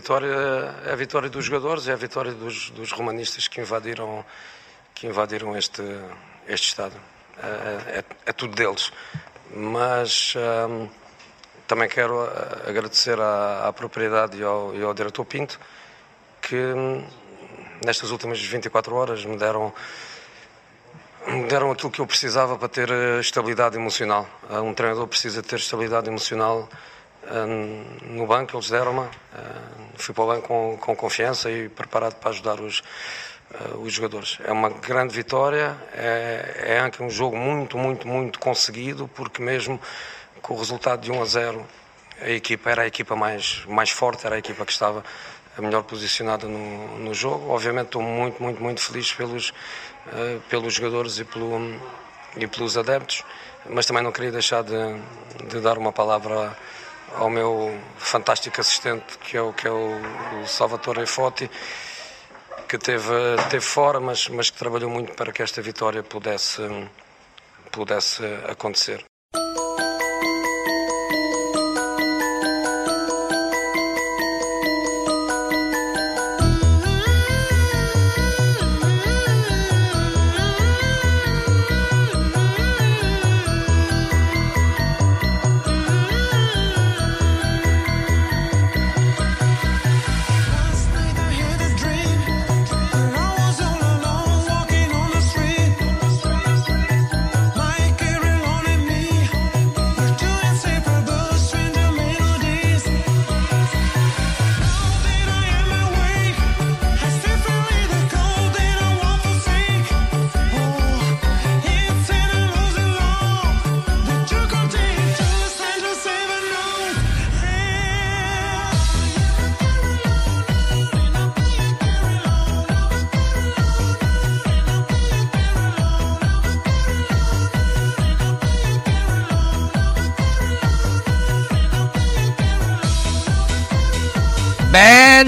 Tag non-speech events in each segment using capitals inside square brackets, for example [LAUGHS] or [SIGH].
Vitória, é a vitória dos jogadores, é a vitória dos, dos romanistas que invadiram, que invadiram este, este estado. É, é- é tudo deles. Mas hum, também quero ah, agradecer à, à propriedade e ao, e ao diretor Pinto que hum, nestas últimas 24 horas me deram me deram aquilo que eu precisava para ter eh, estabilidade emocional. Ah, Um treinador precisa ter estabilidade emocional no banco, eles deram-me. Ah, Fui para o banco com, com confiança e preparado para ajudar os, ah, os jogadores. É uma grande vitória, é, é anche um jogo muito, muito, muito conseguido, porque mesmo com o resultado de 1 a 0, a equipa era a equipa mais, mais forte, era a equipa que estava a melhor posicionada no, no jogo. Obviamente estou muito, muito, muito feliz pelos, pelos jogadores e, pelo, e pelos adeptos, mas também não queria deixar de, de dar uma palavra ao meu fantástico assistente, que é o, que é o, Salvatore Foti, que teve, teve fora, mas, mas que trabalhou muito para que esta vitória pudesse, pudesse acontecer.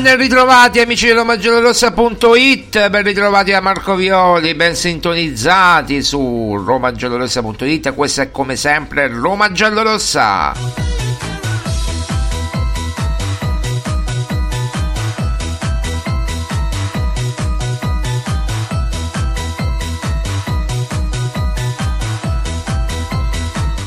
Ben ritrovati amici di romagiallorossa.it, ben ritrovati da Marco Violi, ben sintonizzati su romagiallorossa.it, questa è come sempre Roma Giallorossa.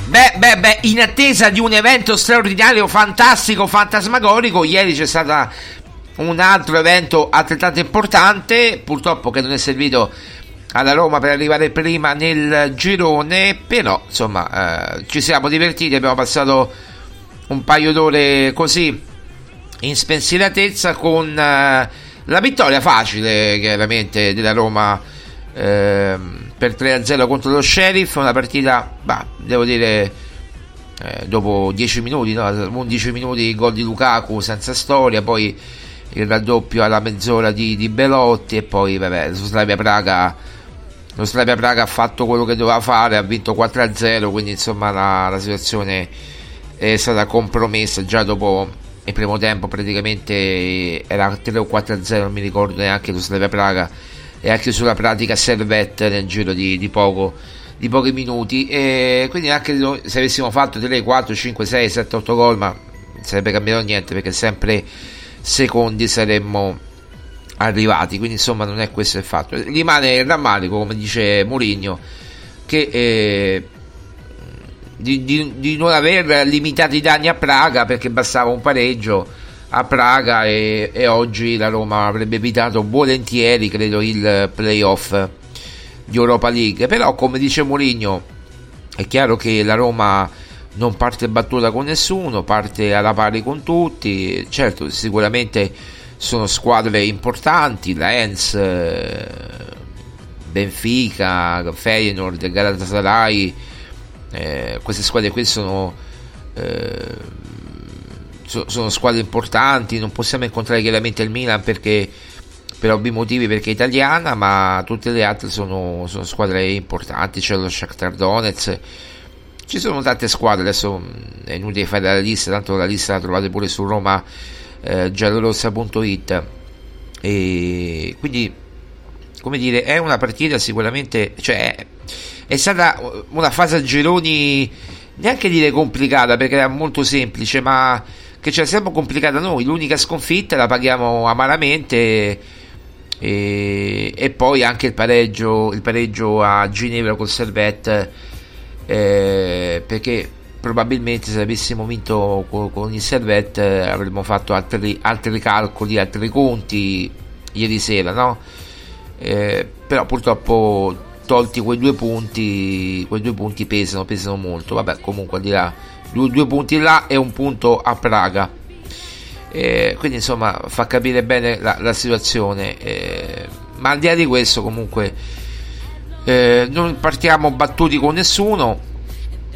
Beh, beh, beh, in attesa di un evento straordinario, fantastico, fantasmagorico, ieri c'è stato un altro evento altrettanto importante, purtroppo che non è servito alla Roma per arrivare prima nel girone, però insomma eh, ci siamo divertiti, abbiamo passato un paio d'ore così in spensieratezza con eh, la vittoria facile chiaramente della Roma ehm, per 3-0 contro lo Sheriff, una partita, bah, devo dire, eh, dopo 10 minuti, no? 11 minuti gol di Lukaku senza storia, poi il raddoppio alla mezz'ora di, di Belotti e poi vabbè, lo Slavia Praga lo Slavia Praga ha fatto quello che doveva fare, ha vinto 4-0, quindi insomma la, la situazione è stata compromessa già dopo il primo tempo praticamente era 3 o 4-0, non mi ricordo neanche lo Slavia Praga e ha chiuso la pratica Servette nel giro di, di poco di pochi minuti. E quindi anche se avessimo fatto 3, 4, 5, 6, 7, 8 gol ma non sarebbe cambiato niente perché sempre secondi saremmo arrivati. Quindi insomma non è questo il fatto. Rimane il rammarico come dice Mourinho che eh, di, di, di non aver limitato i danni a Praga perché bastava un pareggio a Praga e, e oggi la Roma avrebbe evitato volentieri credo il playoff di Europa League. Però come dice Mourinho è chiaro che la Roma non parte battuta con nessuno parte alla pari con tutti. Certo sicuramente sono squadre importanti la Enz eh, Benfica Feyenoord Galatasaray eh, queste squadre qui sono eh, so- sono squadre importanti non possiamo incontrare chiaramente il Milan perché per ovvi motivi perché è italiana ma tutte le altre sono, sono squadre importanti c'è lo Shakhtar Donetsk ci sono tante squadre adesso è inutile fare la lista tanto la lista la trovate pure su Roma eh, giallorossa.it e quindi come dire è una partita sicuramente cioè è stata una fase a gironi neanche dire complicata perché era molto semplice ma che ce la siamo complicata noi. L'unica sconfitta la paghiamo amaramente e, e poi anche il pareggio, il pareggio a Ginevra col Servette eh, perché probabilmente se avessimo vinto con, con il Servette eh, avremmo fatto altri, altri calcoli, altri conti ieri sera, no? Eh, però purtroppo tolti quei due punti, quei due punti pesano, pesano molto. Vabbè, comunque di là, due, due punti là e un punto a Praga. Eh, quindi insomma fa capire bene la, la situazione. Eh, ma al di là di questo, comunque, eh, non partiamo battuti con nessuno.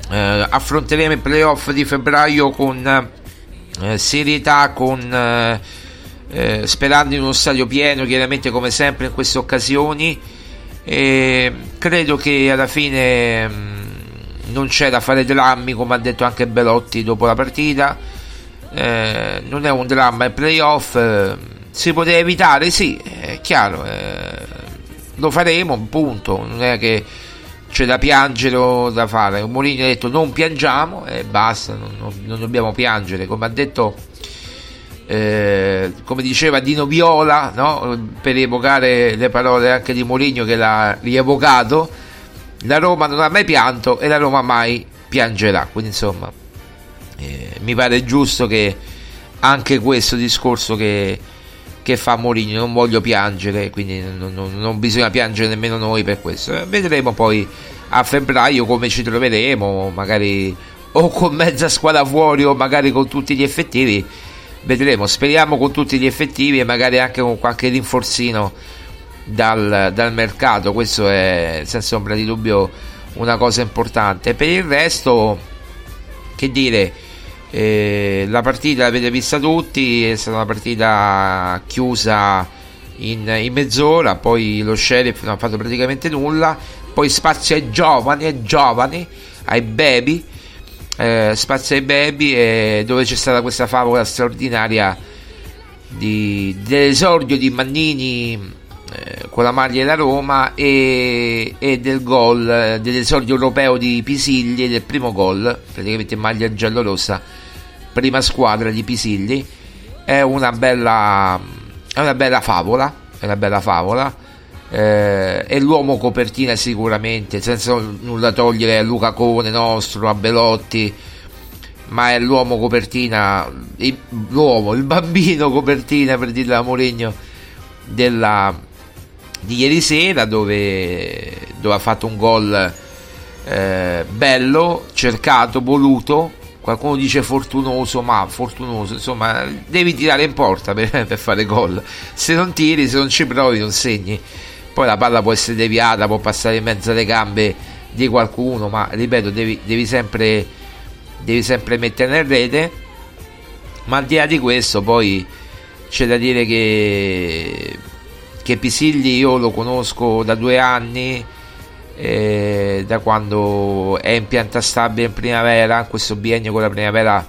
Eh, affronteremo i playoff di febbraio con eh, serietà, con eh, eh, sperando in uno stadio pieno, chiaramente come sempre in queste occasioni. E credo che alla fine mh, non c'è da fare drammi, come ha detto anche Belotti dopo la partita. Eh, non è un dramma, è playoff. si poteva evitare, sì, è chiaro. Lo faremo, punto. Non è che c'è da piangere o da fare. Mourinho ha detto non piangiamo e basta, non, non- non dobbiamo piangere. Come ha detto, eh, come diceva Dino Viola, no? per evocare le parole anche di Mourinho che l'ha rievocato, la Roma non ha mai pianto e la Roma mai piangerà. Quindi insomma, eh, mi pare giusto che anche questo discorso che, che fa Mourinho, non voglio piangere, quindi non, non- non bisogna piangere nemmeno noi per questo. Eh, Vedremo poi a febbraio come ci troveremo, magari o con mezza squadra fuori o magari con tutti gli effettivi. Vedremo, speriamo con tutti gli effettivi e magari anche con qualche rinforzino dal, dal mercato. Questo è senza ombra di dubbio una cosa importante. Per il resto, che dire, eh, la partita l'avete vista tutti, è stata una partita chiusa in, in mezz'ora, poi lo sheriff non ha fatto praticamente nulla, poi spazio ai giovani, ai giovani, ai baby, eh, spazio ai baby eh, dove c'è stata questa favola straordinaria di, dell'esordio di Mannini eh, con la maglia della Roma e, e del gol eh, dell'esordio europeo di Pisigli del primo gol praticamente maglia giallorossa prima squadra di Pisigli. È una bella è una bella favola è una bella favola. Eh, è l'uomo copertina sicuramente senza nulla togliere a Luca Cone nostro a Belotti ma è l'uomo copertina il- l'uomo, il bambino copertina per dirla a Mourinho della, di ieri sera dove, dove ha fatto un gol eh, bello, cercato, voluto qualcuno dice fortunoso ma fortunoso insomma devi tirare in porta per, [LAUGHS] per fare gol. Se non tiri, se non ci provi non segni. Poi la palla può essere deviata può passare in mezzo alle gambe di qualcuno ma ripeto devi, devi sempre devi sempre mettere in rete. Ma al di là di questo poi c'è da dire che, che Pisilli io lo conosco da due anni eh, da quando è in pianta stabile in primavera questo biennio con la primavera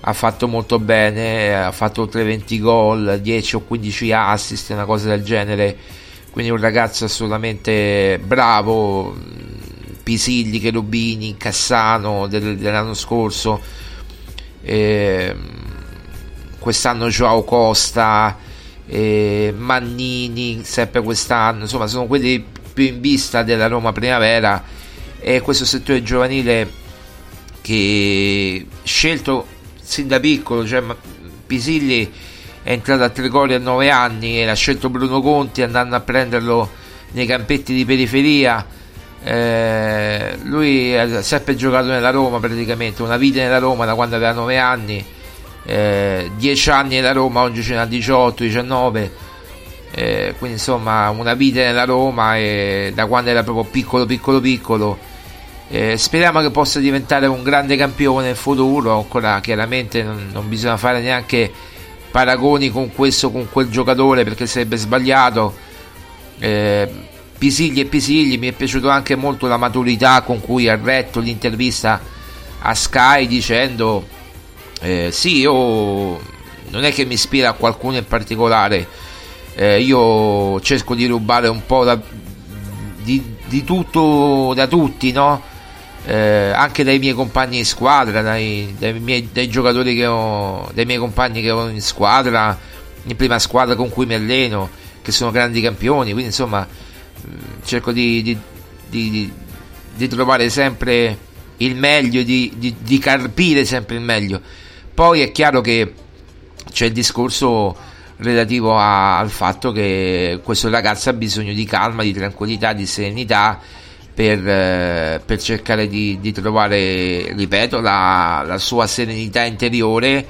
ha fatto molto bene ha fatto oltre 20 gol 10 o 15 assist una cosa del genere. Quindi un ragazzo assolutamente bravo Pisilli, Cherubini, Cassano del, dell'anno scorso eh, quest'anno Joao Costa eh, Mannini sempre quest'anno insomma sono quelli più in vista della Roma Primavera e questo settore giovanile che scelto sin da piccolo cioè Pisilli è entrato a Trigoria a 9 anni e l'ha scelto Bruno Conti andando a prenderlo nei campetti di periferia. Eh, lui ha sempre giocato nella Roma praticamente una vita nella Roma da quando aveva 9 anni. Eh, 10 anni nella Roma oggi ce n'ha 18 19 eh, quindi insomma una vita nella Roma e da quando era proprio piccolo piccolo piccolo eh, speriamo che possa diventare un grande campione in futuro. Ancora chiaramente non, non bisogna fare neanche paragoni con questo con quel giocatore perché sarebbe sbagliato. Eh, Pisigli e Pisigli mi è piaciuto anche molto la maturità con cui ha retto l'intervista a Sky dicendo eh, sì io non è che mi ispira a qualcuno in particolare eh, io cerco di rubare un po' da, di, di tutto da tutti no? Eh, anche dai miei compagni di squadra dai, dai, miei, dai giocatori che ho dai miei compagni che ho in squadra in prima squadra con cui mi alleno che sono grandi campioni quindi insomma cerco di, di, di, di, trovare sempre il meglio, di, carpire sempre il meglio. Poi è chiaro che c'è il discorso relativo a, al fatto che questo ragazzo ha bisogno di calma, di tranquillità, di serenità per, eh, per cercare di, trovare, ripeto, la, la sua serenità interiore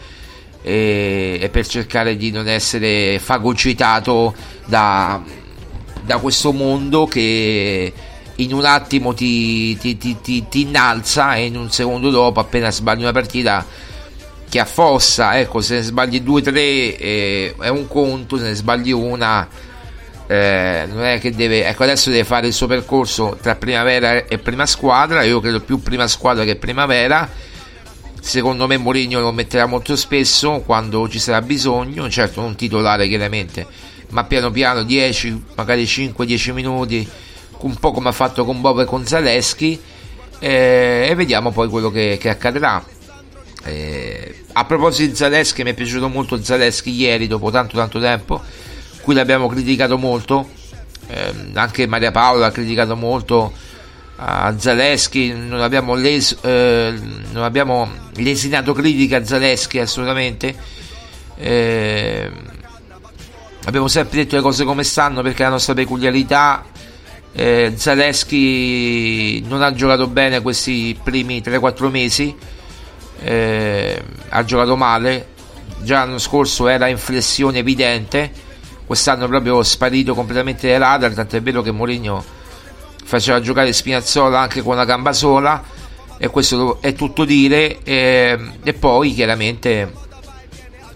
e, e per cercare di non essere fagocitato da da questo mondo che in un attimo ti, ti, ti, ti, innalza e in un secondo dopo appena sbagli una partita ti affossa ecco se ne sbagli due o tre eh, è un conto se ne sbagli una eh, non è che deve ecco adesso deve fare il suo percorso tra primavera e prima squadra io credo più prima squadra che primavera secondo me Mourinho lo metterà molto spesso quando ci sarà bisogno certo non titolare chiaramente ma piano piano 10, magari 5-10 minuti, un po' come ha fatto con Bob e con Zaleschi, eh, e vediamo poi quello che, che accadrà. Eh, a proposito di Zaleschi, mi è piaciuto molto Zaleschi ieri, dopo tanto tanto tempo, qui l'abbiamo criticato molto, eh, anche Maria Paola ha criticato molto a Zaleschi, non abbiamo, les, eh, non abbiamo lesinato critica a Zaleschi assolutamente. Eh, abbiamo sempre detto le cose come stanno perché la nostra peculiarità eh, Zaleschi non ha giocato bene questi primi 3-4 mesi eh, ha giocato male. Già l'anno scorso era in flessione evidente. Quest'anno proprio sparito completamente dai radar tant'è vero che Mourinho faceva giocare Spinazzola anche con una gamba sola e questo è tutto dire. E, e poi chiaramente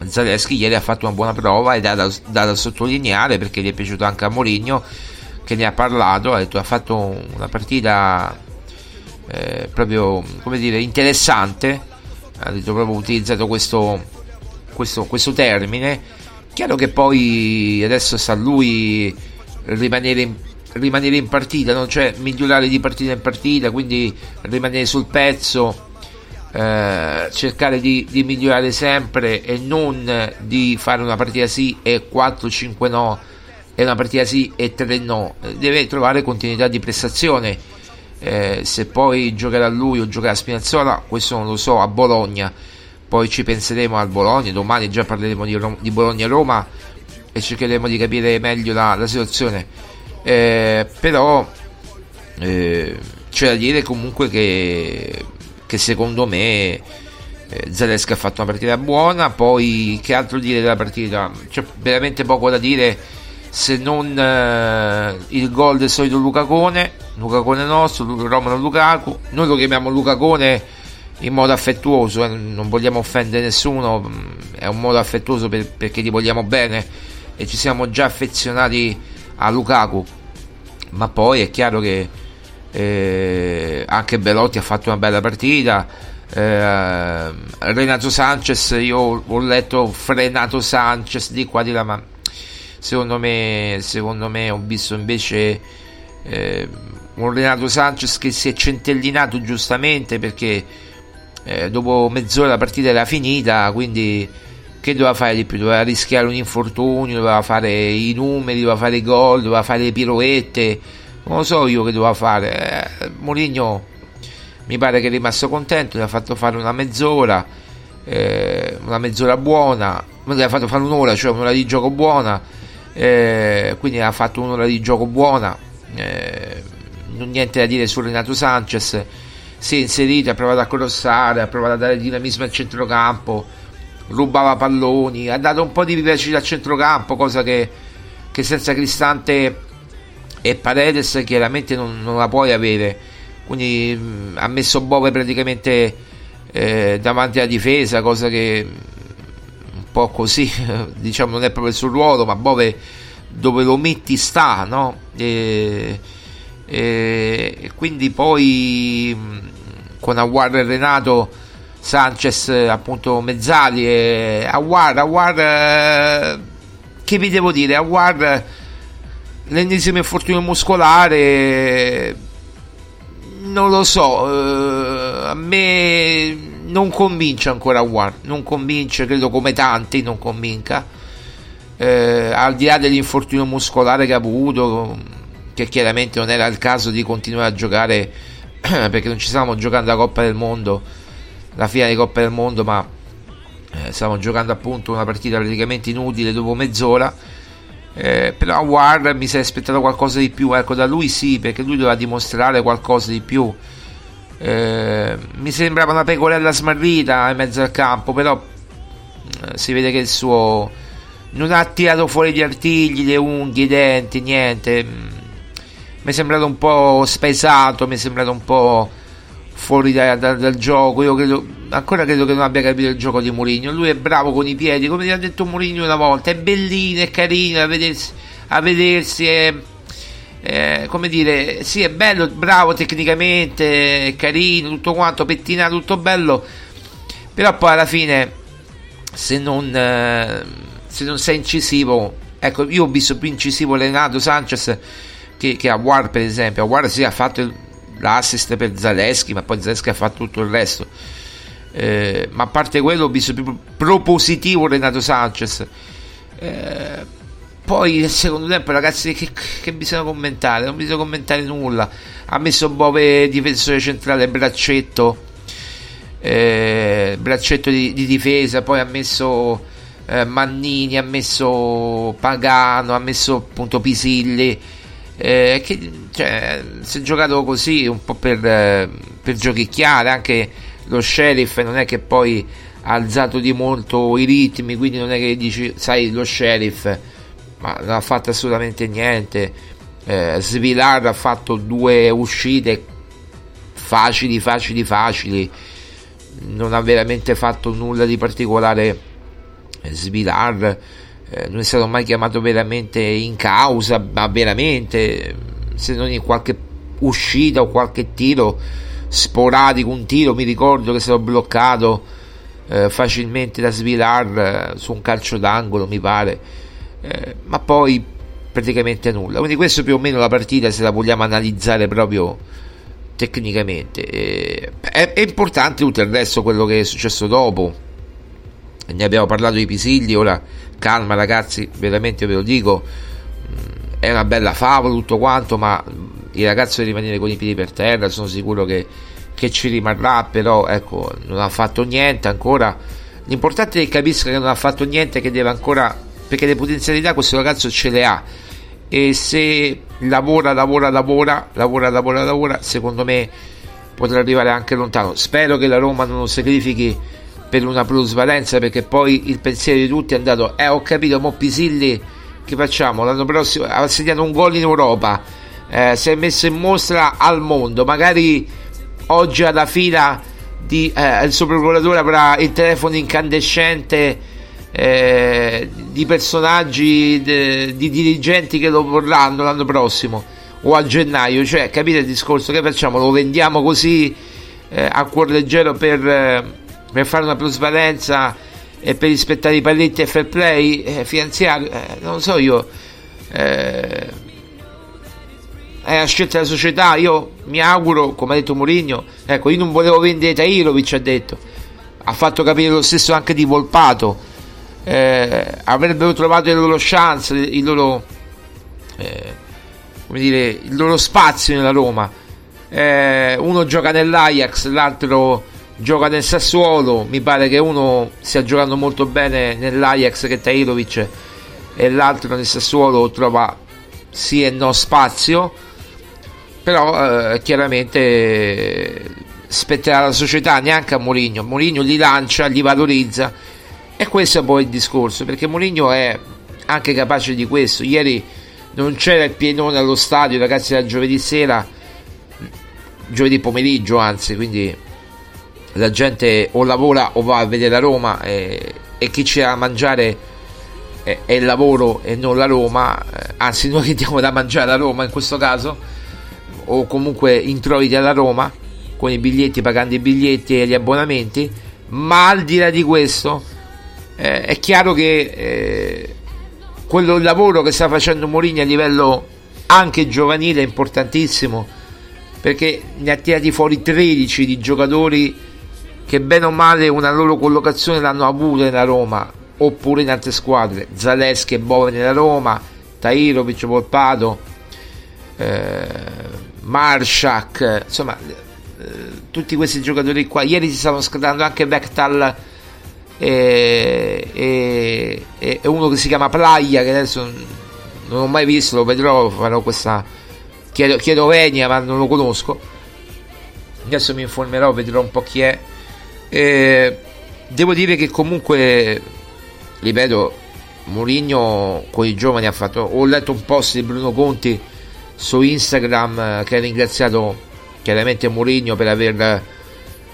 Zaleschi ieri ha fatto una buona prova ed è da, da, da sottolineare perché gli è piaciuto anche a Moligno che ne ha parlato, ha detto ha fatto una partita eh, proprio come dire interessante, ha detto proprio utilizzato questo, questo, questo termine. Chiaro che poi adesso sta a lui rimanere in, rimanere in partita, no? cioè migliorare di partita in partita, quindi rimanere sul pezzo eh, cercare di, di, migliorare sempre e non di fare una partita sì e 4-5 no e una partita sì e 3 no deve trovare continuità di prestazione eh, se poi giocherà lui o giocherà Spinazzola questo non lo so a Bologna. Poi ci penseremo al Bologna domani già parleremo di, di Bologna-Roma e cercheremo di capire meglio la, la situazione. Eh, però eh, c'è da dire comunque che che secondo me eh, Zaleschi ha fatto una partita buona, poi che altro dire della partita? C'è veramente poco da dire se non eh, il gol del solito Luca Luca Cone nostro, Romano Lukaku, noi lo chiamiamo Luca Cone in modo affettuoso, eh, non vogliamo offendere nessuno, mm, è un modo affettuoso per- perché ti vogliamo bene e ci siamo già affezionati a Lukaku, ma poi è chiaro che eh, anche Belotti ha fatto una bella partita. eh, Renato Sanchez, io ho letto frenato Sanchez di qua di là, ma secondo me, secondo me ho visto invece eh, un Renato Sanchez che si è centellinato giustamente perché eh, dopo mezz'ora la partita era finita, quindi che doveva fare di più? Doveva rischiare un infortunio, doveva fare i numeri, doveva fare i gol, doveva fare le piroette, non lo so io che doveva fare. Eh, Mourinho mi pare che è rimasto contento, gli ha fatto fare una mezz'ora, eh, una mezz'ora buona, gli ha fatto fare un'ora, cioè un'ora di gioco buona, eh, quindi ha fatto un'ora di gioco buona, eh, niente da dire su Renato Sanchez, si è inserito, ha provato a crossare, ha provato a dare dinamismo al centrocampo, rubava palloni, ha dato un po' di vivacità al centrocampo, cosa che, che senza Cristante e Paredes chiaramente non, non la puoi avere. Quindi mh, ha messo Bove praticamente eh, davanti alla difesa, cosa che mh, un po' così, [LAUGHS] diciamo non è proprio il suo ruolo, ma Bove dove lo metti sta, no? E, e- e quindi poi mh, con Aguar e Renato Sanchez appunto Mezzali e Aguar, Aguar eh, che vi devo dire, Aguar l'ennesimo infortunio muscolare non lo so eh, a me non convince ancora Aguar non convince credo come tanti non convinca. Eh, al di là dell'infortunio muscolare che ha avuto che chiaramente non era il caso di continuare a giocare [CLEARS THROAT] perché non ci stavamo giocando la Coppa del Mondo la finale di Coppa del Mondo ma eh, stavamo giocando appunto una partita praticamente inutile dopo mezz'ora. Eh, però War mi sei aspettato qualcosa di più ecco da lui sì perché lui doveva dimostrare qualcosa di più. Eh, mi sembrava una pecorella smarrita in mezzo al campo però eh, si vede che il suo non ha tirato fuori gli artigli le unghie i denti niente mi è sembrato un po' spesato mi è sembrato un po' fuori da- da- dal gioco. Io credo ancora credo che non abbia capito il gioco di Mourinho. Lui è bravo con i piedi come gli ha detto Mourinho una volta è bellino è carino a vedersi, a vedersi è, è, come dire sì è bello bravo tecnicamente è carino tutto quanto pettinato tutto bello. Però poi alla fine se non, eh, se non sei incisivo ecco io ho visto più incisivo Renato Sanchez che, che a War per esempio a War sì ha fatto l'assist per Zaleschi ma poi Zaleschi ha fatto tutto il resto. Eh, ma a parte quello ho visto più propositivo Renato Sanchez. Eh, poi nel secondo tempo ragazzi che, che bisogna commentare? Non bisogna commentare nulla. Ha messo Bove difensore centrale braccetto. Eh, braccetto di, di difesa, poi ha messo eh, Mannini, ha messo Pagano, ha messo appunto Pisilli. Eh, che cioè, si è giocato così un po' per, eh, per giochicchiare anche lo sheriff non è che poi ha alzato di molto i ritmi quindi non è che dici sai lo sheriff ma non ha fatto assolutamente niente eh, Svilar ha fatto due uscite facili facili facili. Non ha veramente fatto nulla di particolare. Svilar eh, non è stato mai chiamato veramente in causa ma veramente se non in qualche uscita o qualche tiro sporadico un tiro mi ricordo che è stato bloccato eh, facilmente da Svilar eh, su un calcio d'angolo mi pare. Eh, ma poi praticamente nulla. Quindi questo più o meno la partita se la vogliamo analizzare proprio tecnicamente. Eh, è, è importante tutto il resto quello che è successo dopo. Ne abbiamo parlato di Pisilli ora calma ragazzi veramente ve lo dico. Mm, è una bella favola tutto quanto ma il ragazzo deve rimanere con i piedi per terra sono sicuro che, che ci rimarrà però ecco non ha fatto niente ancora. L'importante è che capisca che non ha fatto niente che deve ancora perché le potenzialità questo ragazzo ce le ha. E se lavora lavora lavora lavora lavora lavora secondo me potrà arrivare anche lontano. Spero che la Roma non sacrifichi per una plusvalenza perché poi il pensiero di tutti è andato eh ho capito mo Pisilli che facciamo? L'anno prossimo ha segnato un gol in Europa eh, si è messo in mostra al mondo magari oggi alla fila di, eh, il suo procuratore avrà il telefono incandescente eh, di personaggi de- di dirigenti che lo vorranno l'anno prossimo o a gennaio. Cioè capite il discorso? Che facciamo? Lo vendiamo così eh, a cuor leggero per, eh, per fare una plusvalenza e per rispettare i paletti e fair play eh, finanziario eh, non lo so io eh, è la scelta della società. Io mi auguro, come ha detto Mourinho, ecco, io non volevo vendere Tairovic, ha detto, ha fatto capire lo stesso anche di Volpato. Eh, avrebbero trovato le loro chance, il loro, eh, come dire, il loro spazio nella Roma. Eh, uno gioca nell'Ajax, l'altro gioca nel Sassuolo. Mi pare che uno stia giocando molto bene nell'Ajax che Tairovic e l'altro nel Sassuolo trova sì e no spazio però eh, chiaramente spetterà alla società neanche a Mourinho Mourinho li lancia, li valorizza e questo è poi il discorso perché Mourinho è anche capace di questo ieri non c'era il pienone allo stadio ragazzi da giovedì sera giovedì pomeriggio anzi quindi la gente o lavora o va a vedere la Roma e, e chi c'è da mangiare è, è il lavoro e non la Roma eh, anzi noi che [LAUGHS] diamo da mangiare a Roma in questo caso o comunque introiti alla Roma con i biglietti, pagando i biglietti e gli abbonamenti, ma al di là di questo eh, è chiaro che eh, quello il lavoro che sta facendo Mourinho a livello anche giovanile è importantissimo perché ne ha tirati fuori 13 di giocatori che bene o male una loro collocazione l'hanno avuta nella Roma oppure in altre squadre Zaleschi e Bove nella Roma Tairovic, Volpato eh, Marshak, insomma, eh, tutti questi giocatori qua. Ieri si stavano scaldando anche Bechtal e, e, e, uno che si chiama Playa, che adesso non ho mai visto, lo vedrò, farò questa. Chiedo, chiedo Venia, ma non lo conosco. Adesso mi informerò, vedrò un po' chi è. E devo dire che comunque, ripeto, Mourinho con i giovani ha fatto. Ho letto un post di Bruno Conti su Instagram eh, che ha ringraziato chiaramente Mourinho per aver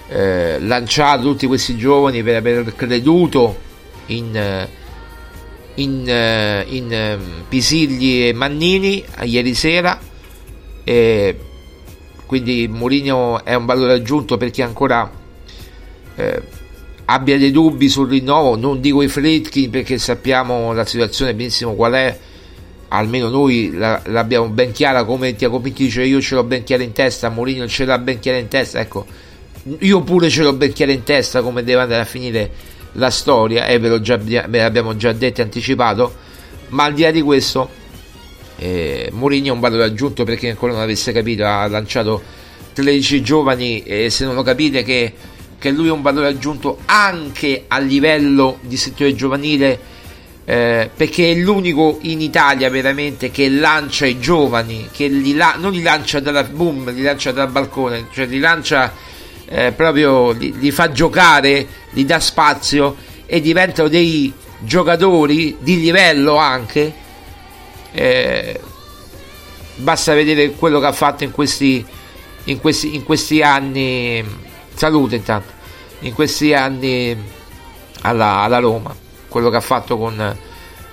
eh, lanciato tutti questi giovani, per aver creduto in, eh, in, eh, in ehm, Pisigli e Mannini ieri sera. E quindi Mourinho è un valore aggiunto per chi ancora eh, abbia dei dubbi sul rinnovo. Non dico i Fritkin perché sappiamo la situazione benissimo qual è almeno noi la, l'abbiamo ben chiara come Tiago Pinti dice io ce l'ho ben chiara in testa Mourinho ce l'ha ben chiara in testa ecco io pure ce l'ho ben chiara in testa come deve andare a finire la storia e ve, già, ve l'abbiamo già detto e anticipato ma al di là di questo eh, Mourinho è un valore aggiunto per chi ancora non avesse capito ha lanciato 13 giovani e se non lo capite che, che lui è un valore aggiunto anche a livello di settore giovanile eh, perché è l'unico in Italia veramente che lancia i giovani, che li la- non li lancia dalla boom, li lancia dal balcone, cioè li lancia eh, proprio, li, li, fa giocare, li dà spazio e diventano dei giocatori di livello anche. Eh, basta vedere quello che ha fatto in questi, in questi, in questi anni. Salute intanto, in questi anni alla, alla Roma quello che ha fatto con,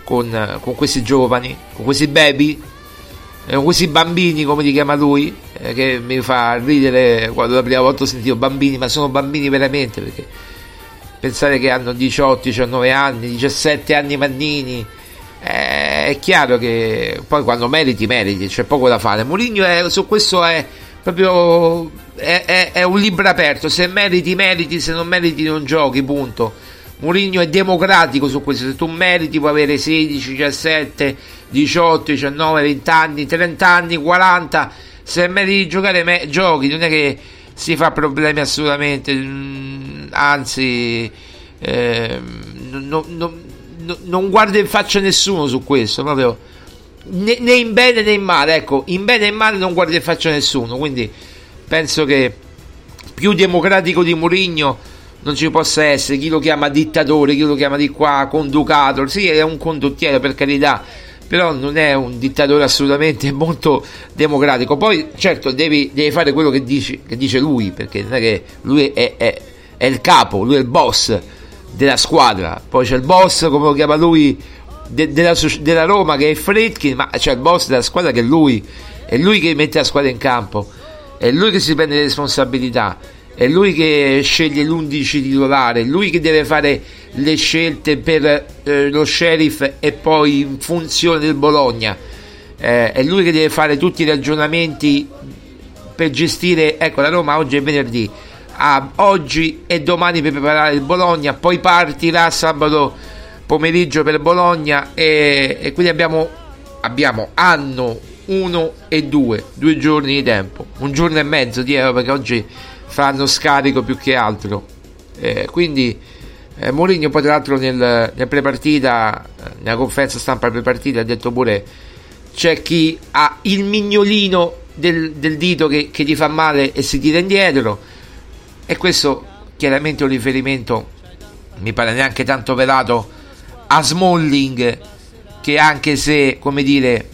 con, con questi giovani, con questi baby, eh, con questi bambini come li chiama lui, eh, che mi fa ridere quando la prima volta ho sentito bambini, ma sono bambini veramente perché pensare che hanno 18, 19 anni, 17 anni Mannini, eh, è chiaro che poi quando meriti, meriti, c'è poco da fare. Mourinho su questo è proprio è, è, è un libro aperto, se meriti, meriti, se non meriti non giochi, punto. Mourinho è democratico su questo, se tu meriti puoi avere 16, 17, 18, 19, 20 anni, 30 anni, 40, se meriti di giocare me- giochi, non è che si fa problemi assolutamente, mm, anzi eh, no, no, no, non guarda in faccia nessuno su questo, proprio né, né in bene né in male, ecco, in bene e in male non guarda in faccia nessuno, quindi penso che più democratico di Mourinho non ci possa essere chi lo chiama dittatore, chi lo chiama di qua conducator, sì è un condottiero per carità, però non è un dittatore assolutamente [LAUGHS] molto democratico. Poi certo devi, devi fare quello che, dici, che, dice lui, perché non è che lui è, è, è il capo, lui è il boss della squadra. Poi c'è il boss, come lo chiama lui, de- della, della Roma che è Fredkin, ma c'è il boss della squadra che è lui. È lui che mette la squadra in campo, è lui che si prende le responsabilità, è lui che sceglie l'11 titolare, è lui che deve fare le scelte per eh, lo sheriff e poi in funzione del Bologna. Eh, è lui che deve fare tutti i ragionamenti per gestire, ecco la Roma oggi è venerdì, ha oggi e domani per preparare il Bologna, poi partirà sabato pomeriggio per Bologna e, e quindi abbiamo, abbiamo anno 1 e 2, due giorni di tempo, un giorno e mezzo di euro perché oggi faranno scarico più che altro. Eh, quindi eh, Mourinho poi tra l'altro nel, nel prepartita, eh, nella conferenza stampa prepartita ha detto pure c'è chi ha il mignolino del, del dito che, che gli fa male e si tira indietro e questo chiaramente è un riferimento mi pare neanche tanto velato a Smalling che anche se come dire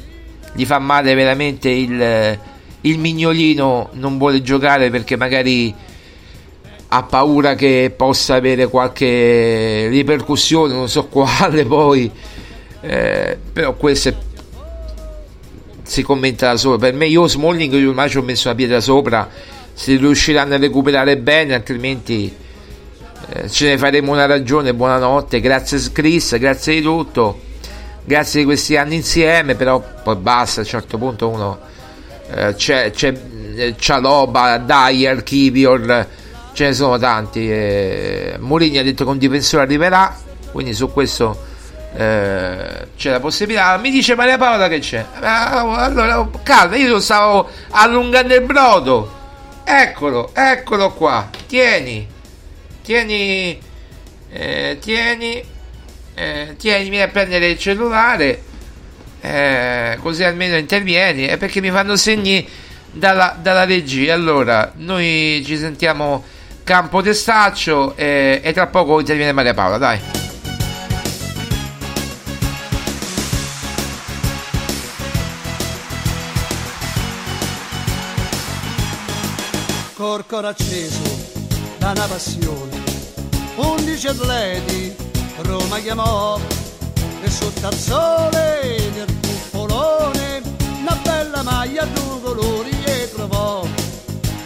gli fa male veramente il, il mignolino non vuole giocare perché magari ha paura che possa avere qualche ripercussione non so [LAUGHS] quale poi eh, però questo è si commenta da solo. Per me, io Smalling, io ormai ci ho messo una pietra sopra. Se riusciranno a recuperare bene, altrimenti eh, ce ne faremo una ragione. Buonanotte, grazie Chris, grazie di tutto, grazie di questi anni insieme. Però poi basta. A un certo punto uno eh, c'è, c'è eh, Cialoba, Dyer, Kivior, ce ne sono tanti. Eh, Mourinho ha detto che un difensore arriverà, quindi su questo eh, c'è la possibilità. Mi dice Maria Paola che c'è. Ah, Allora, calma, io lo stavo allungando il brodo. Eccolo, eccolo qua. Tieni, tieni, eh, tieni, eh, tieni, vieni a prendere il cellulare. eh, così almeno intervieni. È perché mi fanno segni dalla, dalla regia. Allora, noi ci sentiamo campo testaccio eh, e tra poco interviene Maria Paola. Dai. col cor acceso da una passione. Undici atleti Roma chiamò e sotto al sole nel cupolone una bella maglia a due colori e trovò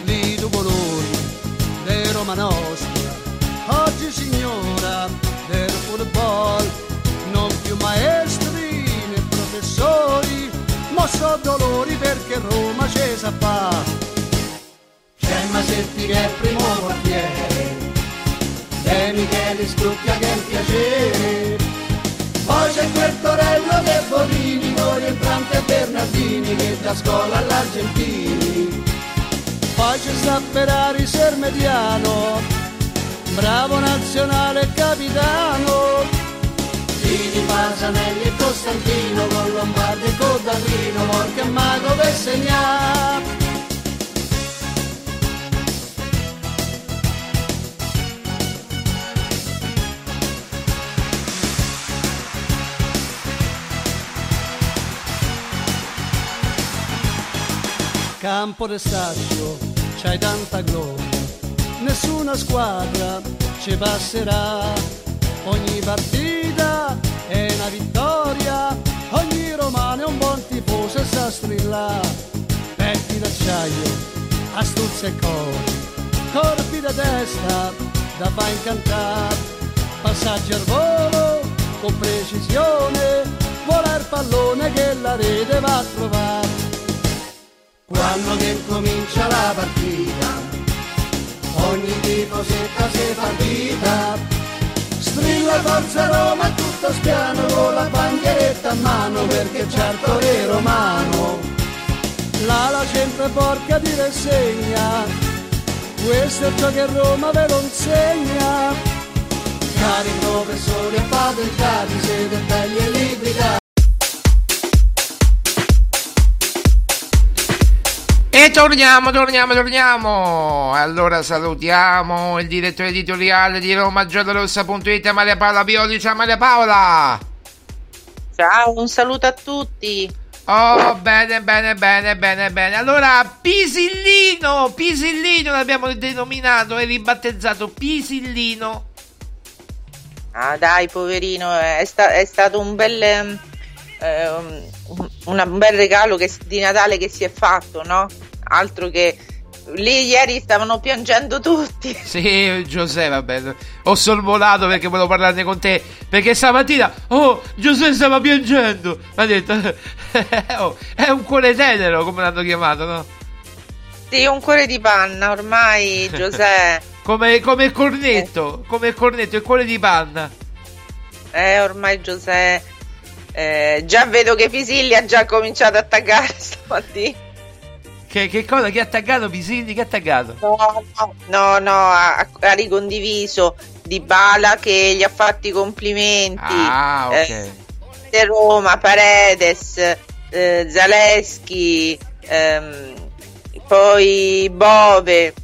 lì due colori di Roma nostra. Oggi signora del football, non più maestri né professori, ma so dolori perché Roma ci sa fa. C'è Masetti che è primo portiere, De Michele Scrucchia che è un piacere. Poi c'è quel Torello che Bonini, con Entrante e Bernardini che da scuola all'Argentini. Poi c'è sta Ferrari Sermediano, bravo nazionale capitano. Dini, Pasanelli e Costantino, con Lombardi e Codallino, Morca e Mago per segnare. Campo de staccio, c'hai tanta gloria, nessuna squadra ci passerà. Ogni partita è una vittoria, ogni romano è un buon tifoso e sa strillare. Petti d'acciaio, astuzia e cori, corpi da testa da fa incantare. Passaggi al volo con precisione, vola il pallone che la rete va a trovare. Quando che comincia la partita, ogni tifosetta si fa vita. Strilla forza Roma tutto spiano con la bandieretta a mano perché il cuore romano. Là la gente porca di rassegna, questo è ciò che Roma ve lo insegna. Cari professori appatentati, siete belli e libri E torniamo, torniamo, torniamo. Allora salutiamo il direttore editoriale di RomaGiallorossa.it Maria Paola Pioli. Ciao Maria Paola. Ciao, un saluto a tutti. Oh, bene, bene, bene, bene, bene. Allora, Pisillino, Pisillino l'abbiamo denominato e ribattezzato Pisillino. Ah, dai, poverino, è, sta- è stato un bel, eh, un, bel regalo che- di Natale che si è fatto, no? Altro che lì ieri stavano piangendo tutti. [LAUGHS] Sì, Giuseppe, vabbè, ho sorvolato perché volevo parlarne con te. Perché stamattina, oh, Giuseppe stava piangendo. Mi ha detto, [LAUGHS] oh, è un cuore tenero, come l'hanno chiamato, no? Sì, un cuore di panna, ormai Giuseppe. [LAUGHS] Come, come il cornetto, come il cornetto, il cuore di panna. Eh, ormai Giuseppe. Eh, già vedo che Pisilli ha già cominciato a taggare [LAUGHS] stamattina. Che, che cosa? Chi ha taggato Pisilli? Chi ha taggato? No, no, no, no, ha, ha ricondiviso Di Bala che gli ha fatto i complimenti. Ah, ok. Eh, Roma, Paredes, eh, Zaleschi, ehm, poi Bove.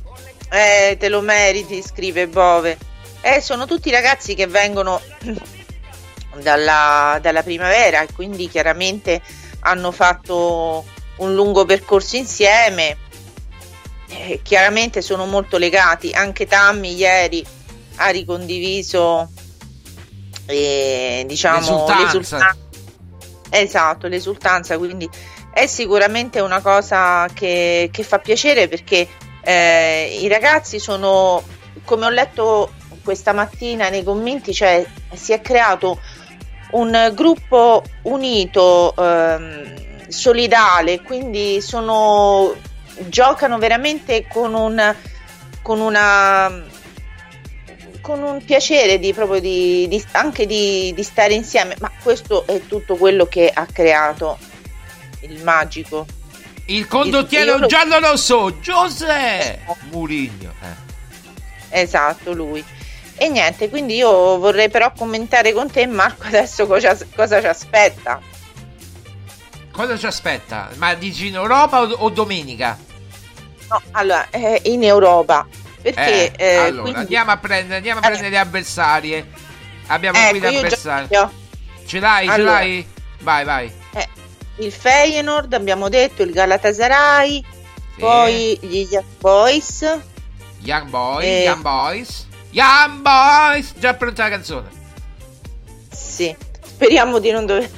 Eh, te lo meriti, scrive Bove. Eh, sono tutti ragazzi che vengono dalla, dalla primavera e quindi chiaramente hanno fatto un lungo percorso insieme. Eh, chiaramente sono molto legati. Anche Tammy ieri ha ricondiviso eh, diciamo L'esultanza. l'esultanza. Esatto, l'esultanza, quindi è sicuramente una cosa che, che fa piacere perché eh, i ragazzi sono, come ho letto questa mattina nei commenti, cioè si è creato un gruppo unito, ehm, solidale, quindi sono, giocano veramente con un, con una con un piacere di, proprio di, di- anche di, di stare insieme, ma questo è tutto quello che ha creato il magico. Il condottiero lo- giallo rosso, Giuseppe Murigno. Eh. Esatto, lui. E niente, quindi io vorrei però commentare con te, Marco, adesso cosa, cosa ci aspetta. Cosa ci aspetta? Ma dici in Europa o, o domenica? No, allora, eh, in Europa, perché... Eh, eh, allora, quindi- andiamo a prendere, andiamo a prendere le avversarie. Abbiamo Ecco, qui le avversarie. ce li ho. Ce l'hai, Allora. l'hai? Vai, vai. Eh, il Feyenoord, abbiamo detto, il Galatasaray, poi gli Young Boys, Young Boys, Eh. Young Boys. Young Boys! Già pronta la canzone. Sì, speriamo di non dover.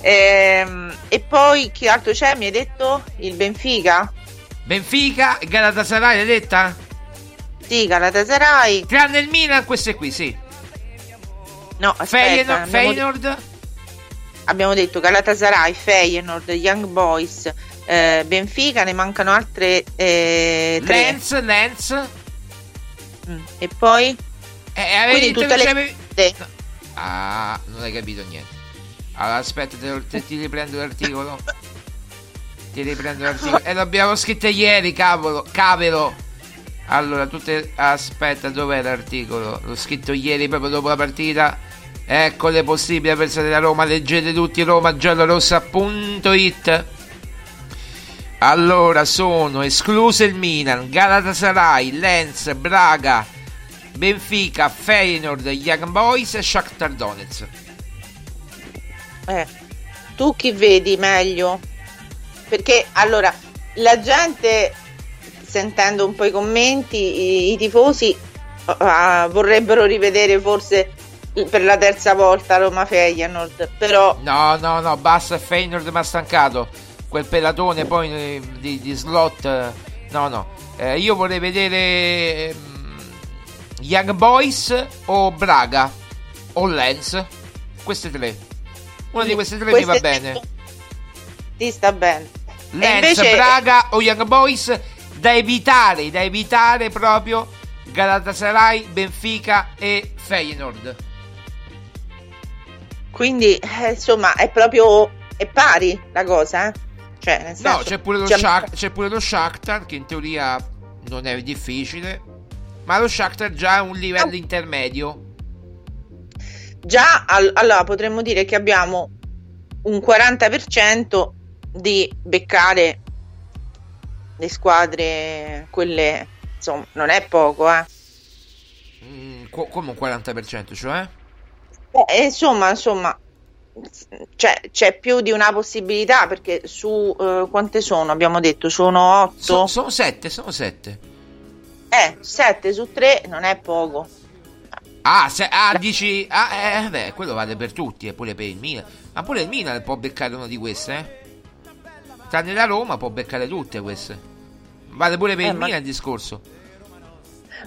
Ehm, e poi chi altro c'è? Mi hai detto il Benfica? Benfica, Galatasaray, l'hai detta? Sì, Galatasaray. Tranne il Milan, queste qui, sì. No, aspetta, Feyenoord, abbiamo, Feyenoord. abbiamo detto Galatasaray, Feyenoord, Young Boys, eh, Benfica, ne mancano altre eh, tre. Lens, Lens. E poi? Eh, avevi Quindi detto tutte le... c'avevi- Ah, non hai capito niente. Allora, aspetta, te te- ti riprendo l'articolo. Ti riprendo l'articolo. E l'abbiamo scritto ieri, cavolo, cavolo. Allora, tutte. Aspetta, dov'è l'articolo? L'ho scritto ieri proprio dopo la partita. Ecco le possibili avversarie della Roma. Leggete tutti romagiallorossa.it. Allora, sono escluse il Milan, Galatasaray, Lens, Braga, Benfica, Feyenoord, Young Boys e Shakhtar Donetsk. Eh, tu chi vedi meglio? Perché allora la gente, sentendo un po' i commenti, i, i tifosi ah, vorrebbero rivedere forse per la terza volta Roma Feyenoord, però No, no, no, basta Feyenoord mi ha stancato. Quel pelatone poi eh, di, di slot. eh, No, no. Eh, io vorrei vedere ehm, Young Boys o Braga o Lens. Queste tre. Una di queste tre mi va Queste bene. ti sta bene. Lens, invece- Braga o Young Boys da evitare, da evitare proprio Galatasaray, Benfica e Feyenoord. Quindi eh, insomma è proprio è pari la cosa, eh? Cioè, nel senso, No, c'è pure, lo cioè, Shak- c'è pure lo Shakhtar che in teoria non è difficile, ma lo Shakhtar già è un livello intermedio. Già al- allora potremmo dire che abbiamo un 40% di beccare le squadre, quelle insomma, non è poco, eh. Mm, co- come un 40%, cioè? Eh, insomma, insomma, cioè, c'è più di una possibilità perché su eh, quante sono? Abbiamo detto sono 8? So- sono sette, sono sette. Eh, 7 su 3 non è poco. Ah, se, ah dici... Ah, eh, beh, quello vale per tutti, e pure per il Milan. Ma pure il Milan può beccare una di queste, eh? Tranne la Roma può beccare tutte queste. Vale pure per Eh, il ma- Milan il discorso.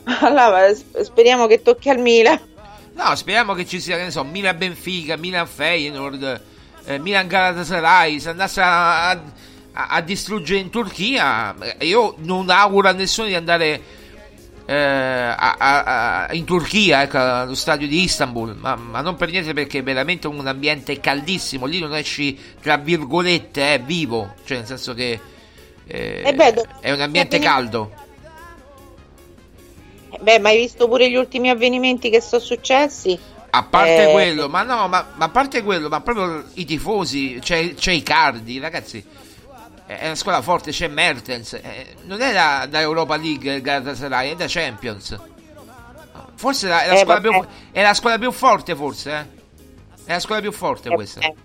[LAUGHS] Allora, sp- speriamo che tocchi al Milan. No, speriamo che ci sia, che ne so, Milan Benfica, Milan Feyenoord, eh, Milan Galatasaray, se andasse a, a- a distruggere in Turchia, eh, io non auguro a nessuno di andare eh, a- in Turchia, ecco, allo stadio di Istanbul, ma, ma non per niente perché è veramente un ambiente caldissimo, lì non esci tra virgolette, è vivo, cioè nel senso che eh, Eh beh, è un ambiente caldo. Eh, Beh, ma hai visto pure gli ultimi avvenimenti che sono successi? A parte Eh, quello, ma no, ma, ma a parte quello, ma proprio i tifosi, c'è, c'è Icardi, ragazzi, è una squadra forte, c'è Mertens, eh, non è da, da Europa League il Galatasaray, è da Champions. Forse la- è la, Eh, squadra più, è la squadra più forte, forse, eh? È la squadra più forte questa. eh,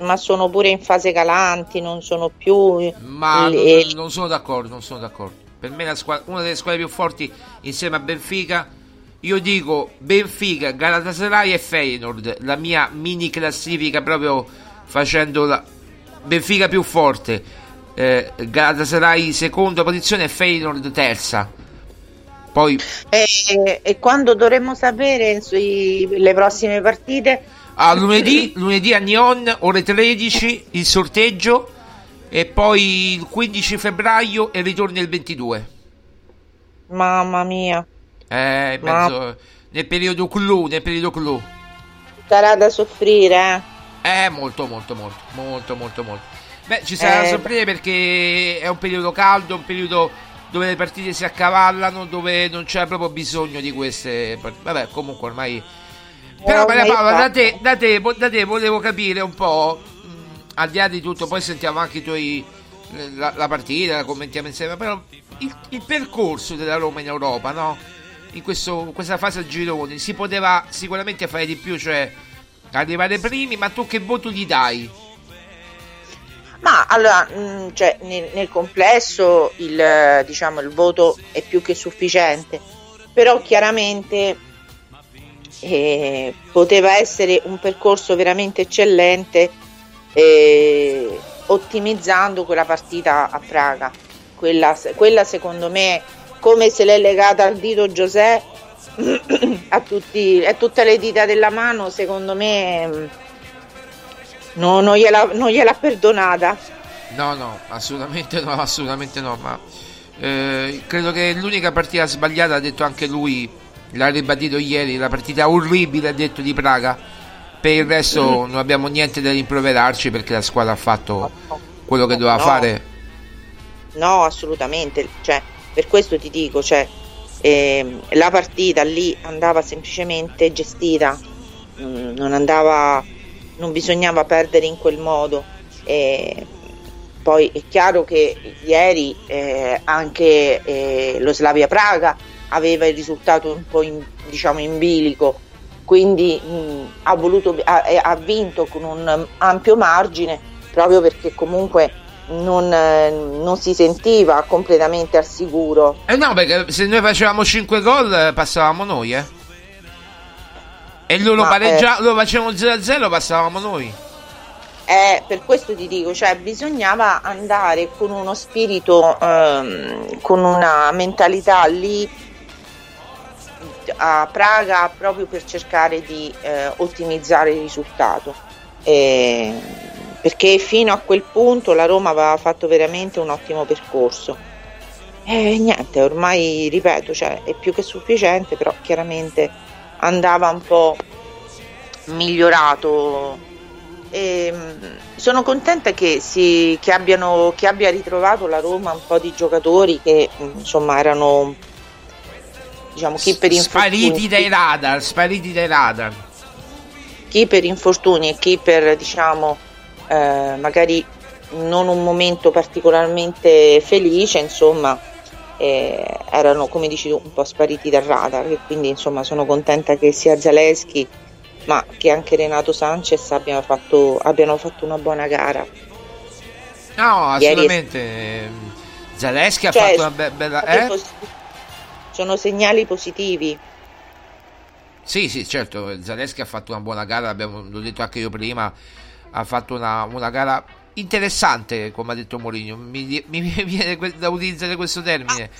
ma, sono pure in fase calanti, non sono più... Ma le- non sono d'accordo, non sono d'accordo. Per me la squadra- una delle squadre più forti insieme a Benfica. Io dico Benfica, Galatasaray e Feyenoord. La mia mini classifica proprio facendo la Benfica più forte. eh, Galatasaray seconda posizione e Feyenoord terza. Poi E, e quando dovremmo sapere sui- le prossime partite? a lunedì, lunedì a Nyon, ore 13, il sorteggio. E poi il 15 febbraio e ritorno il 22. Mamma mia, Eh, in Ma- nel periodo clou, nel periodo clou. sarà da soffrire, eh? Eh, molto, molto, molto, molto, molto, molto. Beh, ci sarà da Eh, soffrire perché è un periodo caldo, un periodo dove le partite si accavallano, dove non c'è proprio bisogno di queste partite. Vabbè, comunque ormai... Però Oh, Maria ma Paola, da te, da, te, da te volevo capire un po', al di là di tutto, poi sentiamo anche i tuoi, la, la partita, la commentiamo insieme, però il, il percorso della Roma in Europa, no? In questo- questa fase a gironi si poteva sicuramente fare di più, cioè arrivare primi, ma tu che voto gli dai? Ma allora, mh, cioè, nel, nel complesso il, diciamo, il voto è più che sufficiente, però chiaramente eh, poteva essere un percorso veramente eccellente eh, ottimizzando quella partita a Praga. Quella, quella secondo me, come se l'è legata al dito Giuseppe, [CLEARS THROAT] a, tutti, a tutte le dita della mano, secondo me no, non, gliela, non gliel'ha perdonata. No, no, assolutamente no, assolutamente no, ma eh, credo che l'unica partita sbagliata, ha detto anche lui, l'ha ribadito ieri, la partita orribile, ha detto di Praga. Per il resto non abbiamo niente da rimproverarci perché la squadra ha fatto quello che doveva No. fare. No, assolutamente. Cioè, per questo ti dico, cioè, ehm, la partita lì andava semplicemente gestita, Mm, non andava, non bisognava perdere in quel modo. E poi è chiaro che ieri eh, anche eh, lo Slavia Praga aveva il risultato un po' in, diciamo in bilico, quindi mh, ha, voluto, ha, ha vinto con un ampio margine proprio perché comunque non, eh, non si sentiva completamente al sicuro. Eh no, perché se noi facevamo 5 gol eh, passavamo noi, eh. E loro, Ma, pareggia- loro facevano 0-0 passavamo noi. Eh, per questo ti dico, cioè bisognava andare con uno spirito, ehm, con una mentalità lì a Praga proprio per cercare di eh, ottimizzare il risultato. Eh, perché fino a quel punto la Roma aveva fatto veramente un ottimo percorso. E niente, ormai ripeto, cioè, è più che sufficiente, però chiaramente andava un po' migliorato. E, sono contenta che, si, che, abbiano, che abbia ritrovato la Roma un po' di giocatori che insomma erano diciamo chi per Spariti dai radar, spariti dai radar. chi per infortuni e chi per diciamo eh, magari non un momento particolarmente felice insomma eh, erano come dici tu un po' spariti dal radar e quindi insomma sono contenta che sia Zaleschi ma che anche Renato Sanchez abbia fatto, abbiano fatto una buona gara. No, Ieri assolutamente. Zaleschi ha Cioè, fatto una be- bella. Eh? Sono segnali positivi. Sì, sì, certo. Zaleschi ha fatto una buona gara, l'abbiamo, l'ho detto anche io prima. Ha fatto una, una gara interessante, come ha detto Mourinho. Mi, mi [LAUGHS] viene que- da utilizzare questo termine.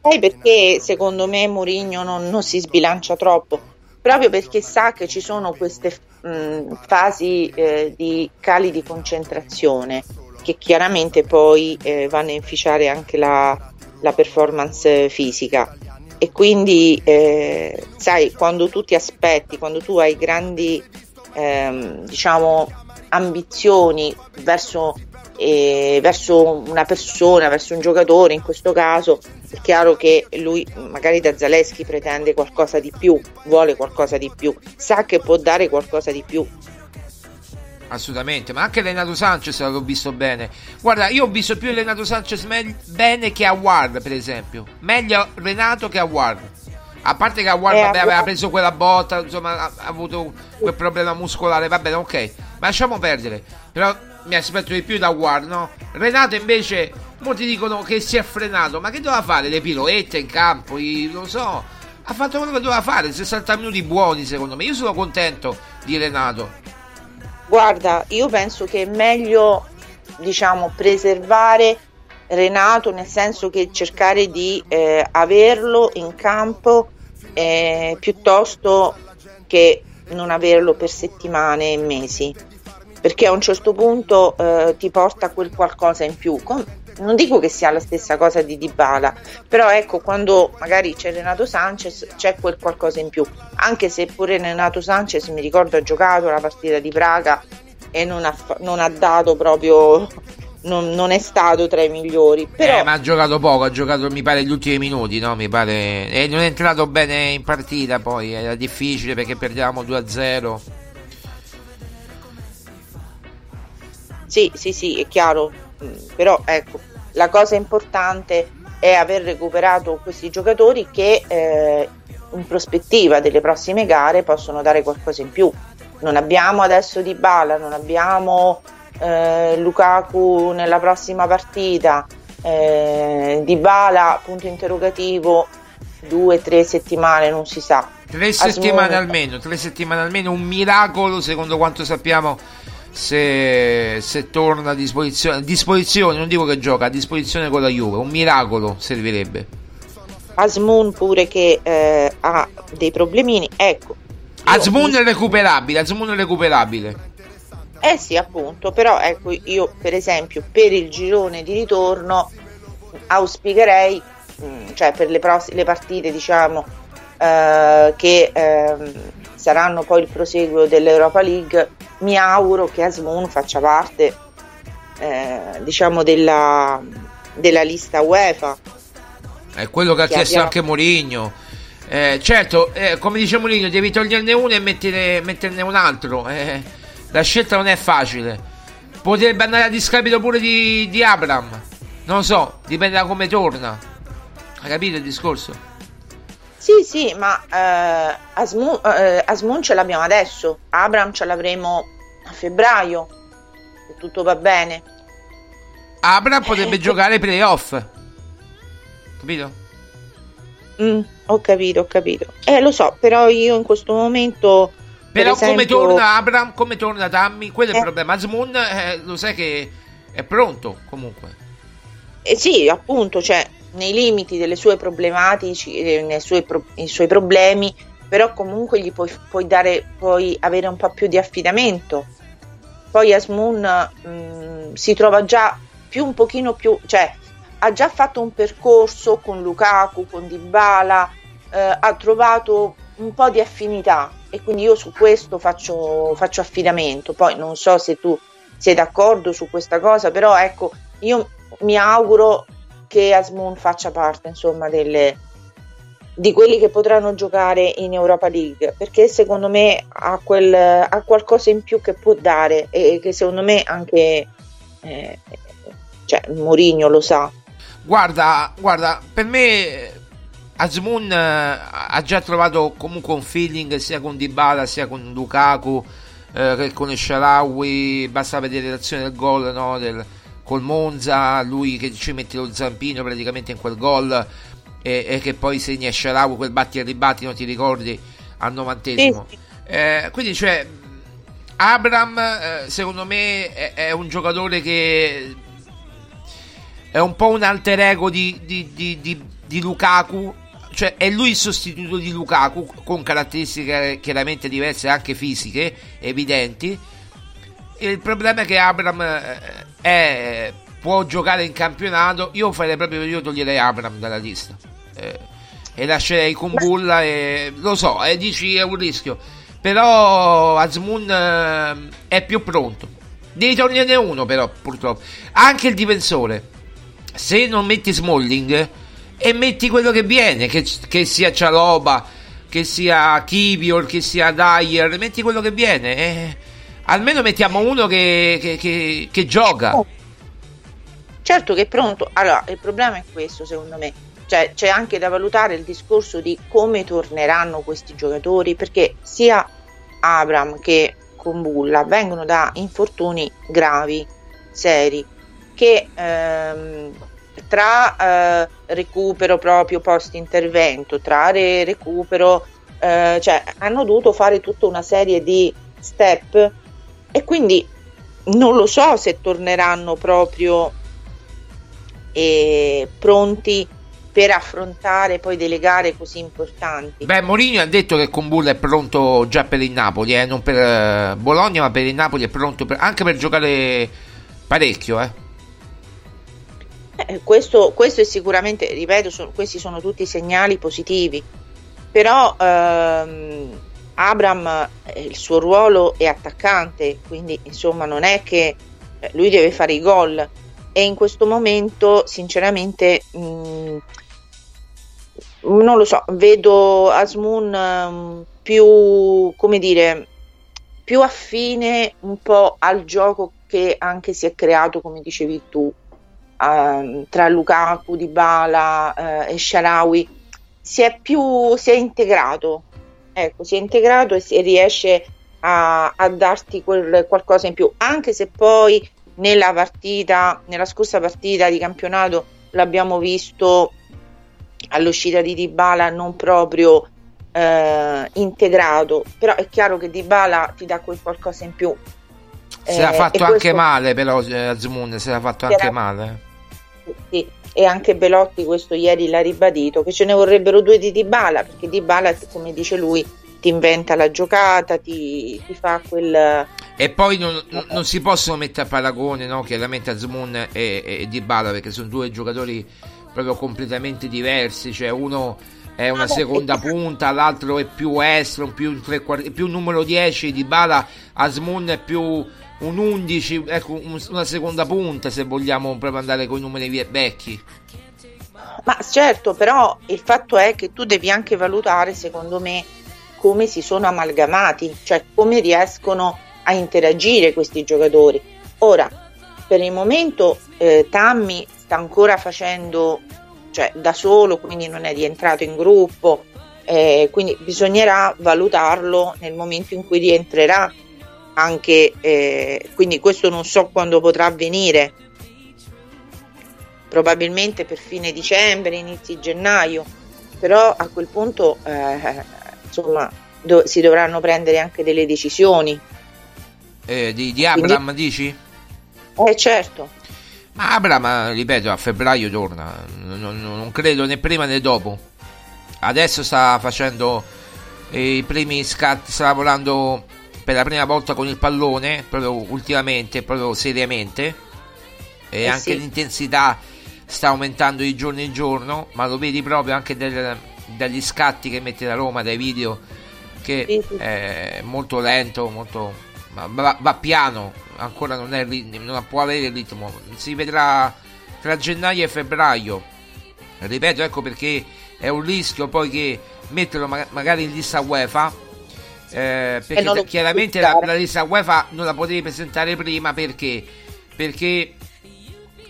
Sai perché secondo me Mourinho non, non si sbilancia troppo? Proprio perché sa che ci sono queste mh, fasi eh, di cali di concentrazione che chiaramente poi eh, vanno a inficiare anche la, la performance fisica. E quindi, eh, sai, quando tu ti aspetti, quando tu hai grandi, ehm, diciamo, ambizioni verso, eh, verso una persona, verso un giocatore, in questo caso è chiaro che lui magari da Zaleschi pretende qualcosa di più, vuole qualcosa di più, sa che può dare qualcosa di più. Assolutamente, ma anche Renato Sanchez l'ho visto bene. Guarda, io ho visto più Renato Sanchez me- bene che a Ward, per esempio. Meglio Renato che a Ward. A parte che a Ward Eh, vabbè, aveva preso quella botta, insomma, ha, ha avuto quel problema muscolare. Va bene, ok. Ma lasciamo perdere. Però mi aspetto di più da Ward, no? Renato invece, molti dicono che si è frenato. Ma che doveva fare? Le piroette in campo? I- non so. Ha fatto quello che doveva fare. 60 minuti buoni, secondo me. Io sono contento di Renato. Guarda, io penso che è meglio, diciamo, preservare Renato, nel senso che cercare di eh, averlo in campo eh, piuttosto che non averlo per settimane e mesi, perché a un certo punto eh, ti porta quel qualcosa in più. Com- non dico che sia la stessa cosa di Dybala, però ecco, quando magari c'è Renato Sanchez c'è quel qualcosa in più, anche se pure Renato Sanchez mi ricordo ha giocato la partita di Praga e non ha, non ha dato proprio, non, non è stato tra i migliori, però Eh, ma ha giocato poco, ha giocato mi pare gli ultimi minuti, no? Mi pare. E non è entrato bene in partita poi, era difficile perché perdevamo 2-0. Sì, sì, sì, è chiaro, però ecco, la cosa importante è aver recuperato questi giocatori che eh, in prospettiva delle prossime gare possono dare qualcosa in più. Non abbiamo adesso Di Bala, non abbiamo eh, Lukaku nella prossima partita, eh, Di Bala, punto interrogativo, due, tre settimane, non si sa. Tre settimane almeno, tre settimane almeno, un miracolo secondo quanto sappiamo se, se torna a disposizione, a disposizione, non dico che gioca, a disposizione con la Juve, un miracolo servirebbe. Asmun pure che eh, ha dei problemini, ecco. Azmoun è recuperabile, Azmoun è recuperabile. Eh sì, appunto, però ecco, io per esempio per il girone di ritorno auspicherei, mh, cioè per le, pros- le partite diciamo eh, che ehm, saranno poi il proseguo dell'Europa League, mi auguro che Asmoon faccia parte eh, diciamo della, della lista UEFA. È quello che ha chiesto abbiamo- anche Mourinho. Eh, certo, eh, come dice Mourinho, devi toglierne uno e metterne, metterne un altro. Eh, la scelta non è facile. Potrebbe andare a discapito pure di, di Abram. Non lo so, dipende da come torna. Hai capito il discorso? Sì, sì, ma eh, Asmu- eh, Asmun ce l'abbiamo adesso, Abram ce l'avremo a febbraio, se tutto va bene. Abram potrebbe [LAUGHS] giocare ai playoff. Capito? Mm, ho capito, ho capito. Eh, lo so, però io in questo momento. per Però come esempio- torna Abram, come torna Tammy, quello è il Eh. problema. Azmoun eh, lo sai che è pronto comunque. Eh sì, appunto, cioè, nei limiti delle sue problematici, eh, nei suoi, pro- suoi problemi, però comunque gli puoi, puoi dare, puoi avere un po' più di affidamento. Poi Asmoon mm, si trova già più un pochino più, cioè ha già fatto un percorso con Lukaku, con Dybala, eh, ha trovato un po' di affinità e quindi io su questo faccio, faccio affidamento. Poi non so se tu sei d'accordo su questa cosa, però ecco, io mi auguro che Asmoon faccia parte insomma delle, di quelli che potranno giocare in Europa League perché secondo me ha, quel, ha qualcosa in più che può dare e che secondo me anche eh, cioè, Mourinho lo sa. Guarda, guarda, per me Asmun eh, ha già trovato comunque un feeling sia con Dybala sia con Lukaku eh, che con Sharawi. Basta vedere l'azione del gol no, del, col Monza lui che ci mette lo zampino praticamente in quel gol e, e che poi segna Sharawi quel batti e ribatti non ti ricordi al novantesimo. Sì. Eh, quindi cioè Abram eh, secondo me è, è un giocatore che è un po' un alter ego di, di, di, di- di Lukaku. Cioè è lui il sostituto di Lukaku con caratteristiche chiaramente diverse anche fisiche evidenti il problema è che Abram eh, è- può giocare in campionato io farei proprio io toglierei Abram dalla lista. Eh, e lascerei con Bulla e lo so e dici è un rischio. Però Azmoun eh, è più pronto. Devi toglierne uno però purtroppo. Anche il difensore. Se non metti Smalling e metti quello che viene, che, che sia Cialoba, che sia Kivior, che sia Dyer, metti quello che viene. eh, almeno mettiamo uno che, che- che- che gioca. Certo che è pronto. Allora, il problema è questo, secondo me. Cioè, c'è anche da valutare il discorso di come torneranno questi giocatori, perché sia Abram che Kumbulla vengono da infortuni gravi, seri, che ehm, tra eh, recupero proprio post intervento, tra re- recupero, eh, cioè hanno dovuto fare tutta una serie di step e quindi non lo so se torneranno proprio e pronti per affrontare poi delle gare così importanti. Beh, Mourinho ha detto che Kumbulla è pronto già per il Napoli, eh, non per eh, Bologna, ma per il Napoli è pronto per- anche per giocare parecchio. Eh. Eh, questo, questo è sicuramente, ripeto, sono- questi sono tutti segnali positivi, però ehm, Abram eh, il suo ruolo è attaccante, quindi insomma non è che eh, lui deve fare i gol e in questo momento sinceramente mh, non lo so, vedo Asmun ehm, più, come dire, più affine un po' al gioco che anche si è creato, come dicevi tu, ehm, tra Lukaku, Dybala eh, e Sharawi. Si è più si è integrato, ecco, si è integrato e, si- e riesce a, a darti quel qualcosa in più, anche se poi nella partita, nella scorsa partita di campionato l'abbiamo visto all'uscita di Dybala non proprio eh, integrato, però è chiaro che Dybala ti dà quel qualcosa in più. Se l'ha Eh, fatto e anche questo- male, però eh, Azmoun se l'ha fatto anche male. Sì, e anche Belotti questo ieri l'ha ribadito che ce ne vorrebbero due di Dybala perché Dybala come dice lui ti inventa la giocata ti, ti fa quel E poi non, non- non si possono mettere a paragone, no? Chiaramente Azmoun e, e, Dybala perché sono due giocatori proprio completamente diversi. Cioè, uno è una seconda punta, l'altro è più estro, più, un più un numero 10. Dybala, Azmoun è più un 11, ecco, un- una seconda punta se vogliamo proprio andare con i numeri vecchi. ma certo però il fatto è che tu devi anche valutare secondo me come si sono amalgamati cioè come riescono a interagire questi giocatori ora per il momento eh, Tammy sta ancora facendo cioè da solo quindi non è rientrato in gruppo eh, quindi bisognerà valutarlo nel momento in cui rientrerà anche eh, quindi questo non so quando potrà avvenire probabilmente per fine dicembre, inizi gennaio, però a quel punto eh, insomma do- si dovranno prendere anche delle decisioni. Eh, di, di Abram dici? Eh certo, Ma Abram, ripeto, a febbraio torna. Non, non- credo né prima né dopo. Adesso sta facendo i primi scatti, sta lavorando per la prima volta con il pallone, proprio ultimamente, proprio seriamente. E Eh anche sì. l'intensità sta aumentando di giorno in giorno, ma lo vedi proprio anche del- dagli scatti che mette la Roma, dai video, che Sì, sì. è molto lento, molto, va, va piano, ancora non, è, non può avere il ritmo, si vedrà tra gennaio e febbraio. Ripeto, ecco perché è un rischio poi che metterlo ma- magari in lista UEFA. Eh, perché chiaramente la, la lista UEFA non la potevi presentare prima perché perché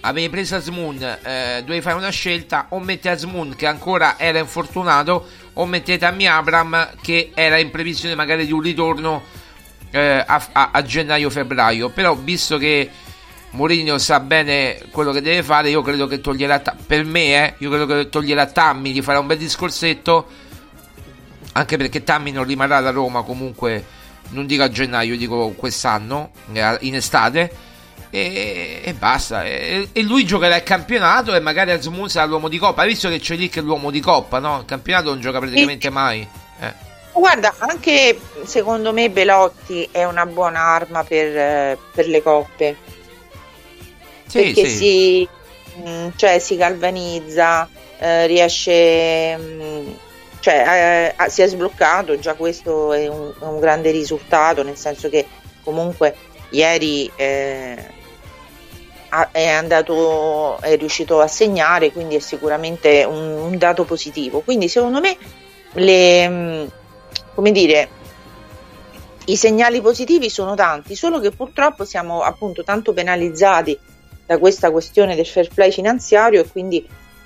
avevi preso Asmun, eh, dovevi fare una scelta, o metti Asmun che ancora era infortunato, o mettete Tammy Abram che era in previsione magari di un ritorno eh, a, a- a gennaio-febbraio. Però visto che Mourinho sa bene quello che deve fare, io credo che toglierà, per me, eh, io credo che toglierà Tammy, gli farà un bel discorsetto, anche perché Tammy non rimarrà alla Roma comunque, non dico a gennaio, dico quest'anno, eh, in estate. E, e basta. E, e lui giocherà il campionato e magari Asmun sarà l'uomo di coppa. Hai visto che c'è lì che è l'uomo di coppa, no? Il campionato non gioca praticamente mai. Eh. Guarda, anche secondo me Belotti è una buona arma per, eh, per le coppe. Sì, perché sì. Si, mh, cioè, si galvanizza, eh, riesce, mh, cioè, eh, si è sbloccato, già questo è un, un grande risultato, nel senso che comunque ieri eh, è andato, è riuscito a segnare, quindi è sicuramente un, un dato positivo. Quindi secondo me le, mh, come dire, i segnali positivi sono tanti, solo che purtroppo siamo appunto tanto penalizzati da questa questione del fair play finanziario e quindi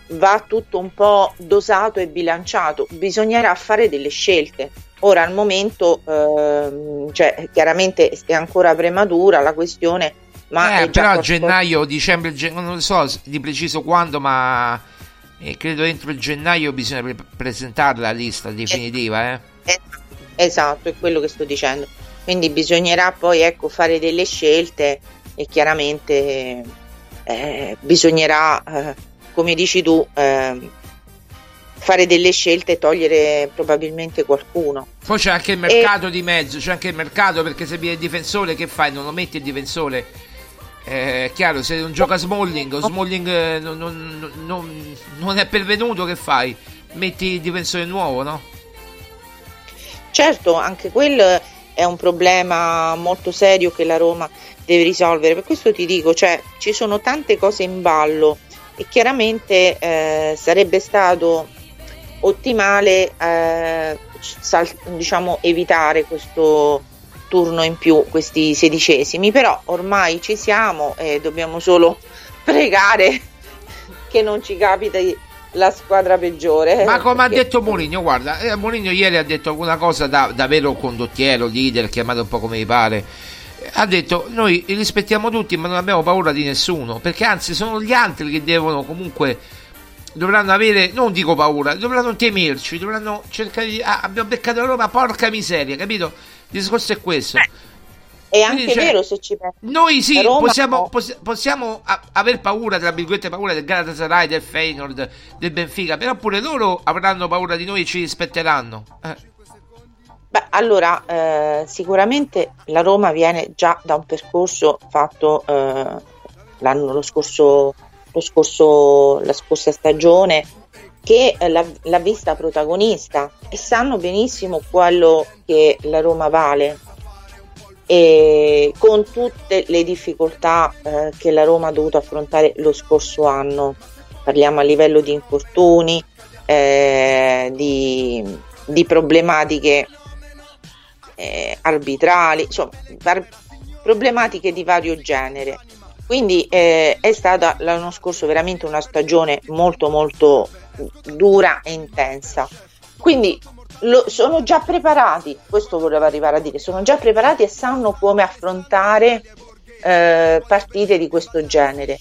va tutto un po' dosato e bilanciato. Bisognerà fare delle scelte. Ora al momento, ehm, cioè, chiaramente è ancora prematura la questione, ma Eh, però a gennaio, dicembre, non so di preciso quando, ma eh, credo entro il gennaio bisogna pre- presentare la lista definitiva. Eh. Eh, Esatto, è quello che sto dicendo. Quindi bisognerà poi ecco, fare delle scelte e chiaramente eh, bisognerà, eh, come dici tu, ehm, fare delle scelte e togliere probabilmente qualcuno. Poi c'è anche il mercato di mezzo, c'è anche il mercato perché se viene il difensore che fai? Non lo metti il difensore. Eh, È chiaro, se non gioca Smalling, o Smalling eh, non, non- non- non è pervenuto, che fai? Metti il difensore nuovo, no? Certo, anche quello è un problema molto serio che la Roma deve risolvere. Per questo ti dico, cioè, ci sono tante cose in ballo e chiaramente eh, sarebbe stato ottimale eh, sal- diciamo, evitare questo turno in più, questi sedicesimi, però ormai ci siamo e dobbiamo solo [LAUGHS] pregare che non ci capiti la squadra peggiore. Ma come ha perché- detto Mourinho, guarda, eh, Mourinho ieri ha detto una cosa da, da vero condottiero, leader, chiamate un po' come vi pare. Eh, Ha detto noi rispettiamo tutti, ma non abbiamo paura di nessuno, perché anzi sono gli altri che devono comunque dovranno avere, non dico paura, dovranno temerci, dovranno cercare di ah, abbiamo beccato la Roma, porca miseria, capito? Il discorso è questo. È Quindi, anche cioè, vero se ci pensi. Noi sì, Roma- possiamo, poss- possiamo a- aver paura, tra virgolette, paura del Galatasaray, del Feyenoord, del Benfica, però pure loro avranno paura di noi e ci rispetteranno. Eh. Beh, allora, eh, sicuramente la Roma viene già da un percorso fatto eh, l'anno lo scorso, lo scorso, la scorsa stagione che eh, l'ha, l'ha vista protagonista e sanno benissimo quello che la Roma vale e con tutte le difficoltà eh, che la Roma ha dovuto affrontare lo scorso anno. Parliamo a livello di infortuni, eh, di, di problematiche eh, arbitrali, insomma, var- problematiche di vario genere. Quindi eh, è stata l'anno scorso veramente una stagione molto molto dura e intensa. Quindi lo- sono già preparati, questo volevo arrivare a dire, sono già preparati e sanno come affrontare eh, partite di questo genere.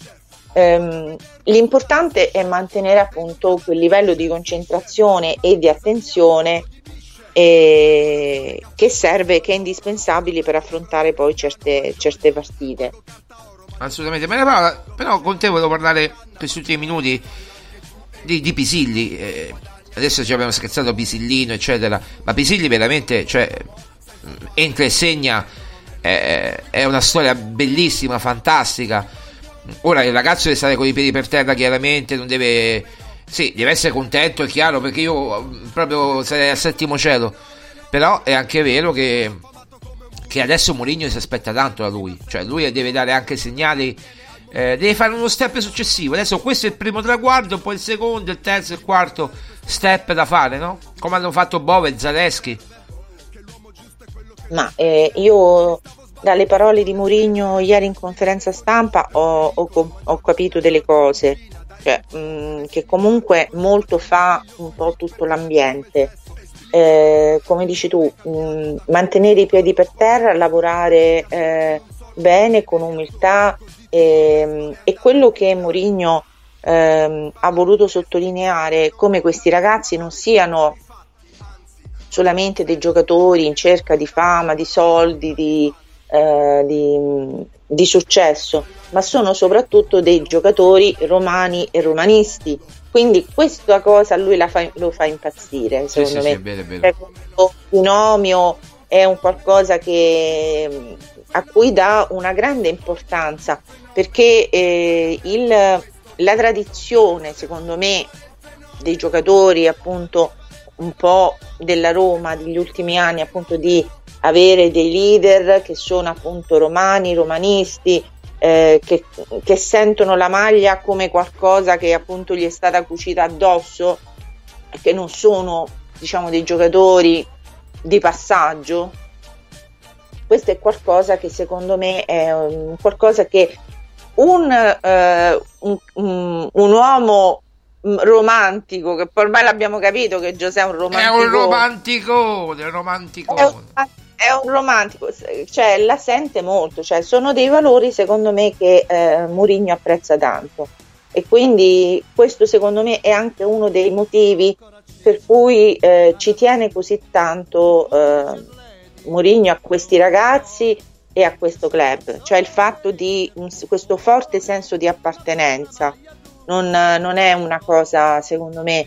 Ehm, l'importante è mantenere appunto quel livello di concentrazione e di attenzione eh, che serve, che è indispensabile per affrontare poi certe, certe partite. Assolutamente, ma però, però con te volevo parlare questi ultimi minuti di, di Pisilli. eh, adesso ci abbiamo scherzato Pisillino, eccetera, ma Pisilli veramente, cioè, entra e segna, eh, è una storia bellissima, fantastica. Ora il ragazzo deve stare con i piedi per terra, chiaramente, non deve. Sì, deve essere contento, è chiaro, perché io mh, proprio sarei al settimo cielo. Però è anche vero che che adesso Mourinho si aspetta tanto da lui, cioè lui deve dare anche segnali, eh, deve fare uno step successivo. Adesso questo è il primo traguardo, poi il secondo, il terzo il quarto step da fare, no? Come hanno fatto Bove e Zaleschi. Ma eh, io dalle parole di Mourinho ieri in conferenza stampa ho, ho ho capito delle cose, cioè, mh, che comunque molto fa un po' tutto l'ambiente. Eh, come dici tu, mh, mantenere i piedi per terra, lavorare eh, bene, con umiltà ehm, e quello che Mourinho ehm, ha voluto sottolineare come questi ragazzi non siano solamente dei giocatori in cerca di fama, di soldi, di, eh, di, di successo, ma sono soprattutto dei giocatori romani e romanisti. Quindi questa cosa a lui la fa- lo fa impazzire, Sì, secondo sì, me. sì, è vero. Cioè, questo binomio è un qualcosa che, a cui dà una grande importanza perché eh, il, la tradizione, secondo me, dei giocatori appunto un po' della Roma degli ultimi anni, appunto di avere dei leader che sono appunto romani, romanisti, eh, che, che sentono la maglia come qualcosa che appunto gli è stata cucita addosso, che non sono diciamo dei giocatori di passaggio. Questo è qualcosa che secondo me è um, qualcosa che un, eh, un, un- un uomo mm, romantico, che ormai l'abbiamo capito che Giuseppe è un È romantico. un romanticone, un romanticone. È un, è un romantico, cioè la sente molto, cioè sono dei valori secondo me che eh, Mourinho apprezza tanto e quindi questo secondo me è anche uno dei motivi per cui eh, ci tiene così tanto eh, Mourinho a questi ragazzi e a questo club, cioè il fatto di un- questo forte senso di appartenenza. Non, non è una cosa secondo me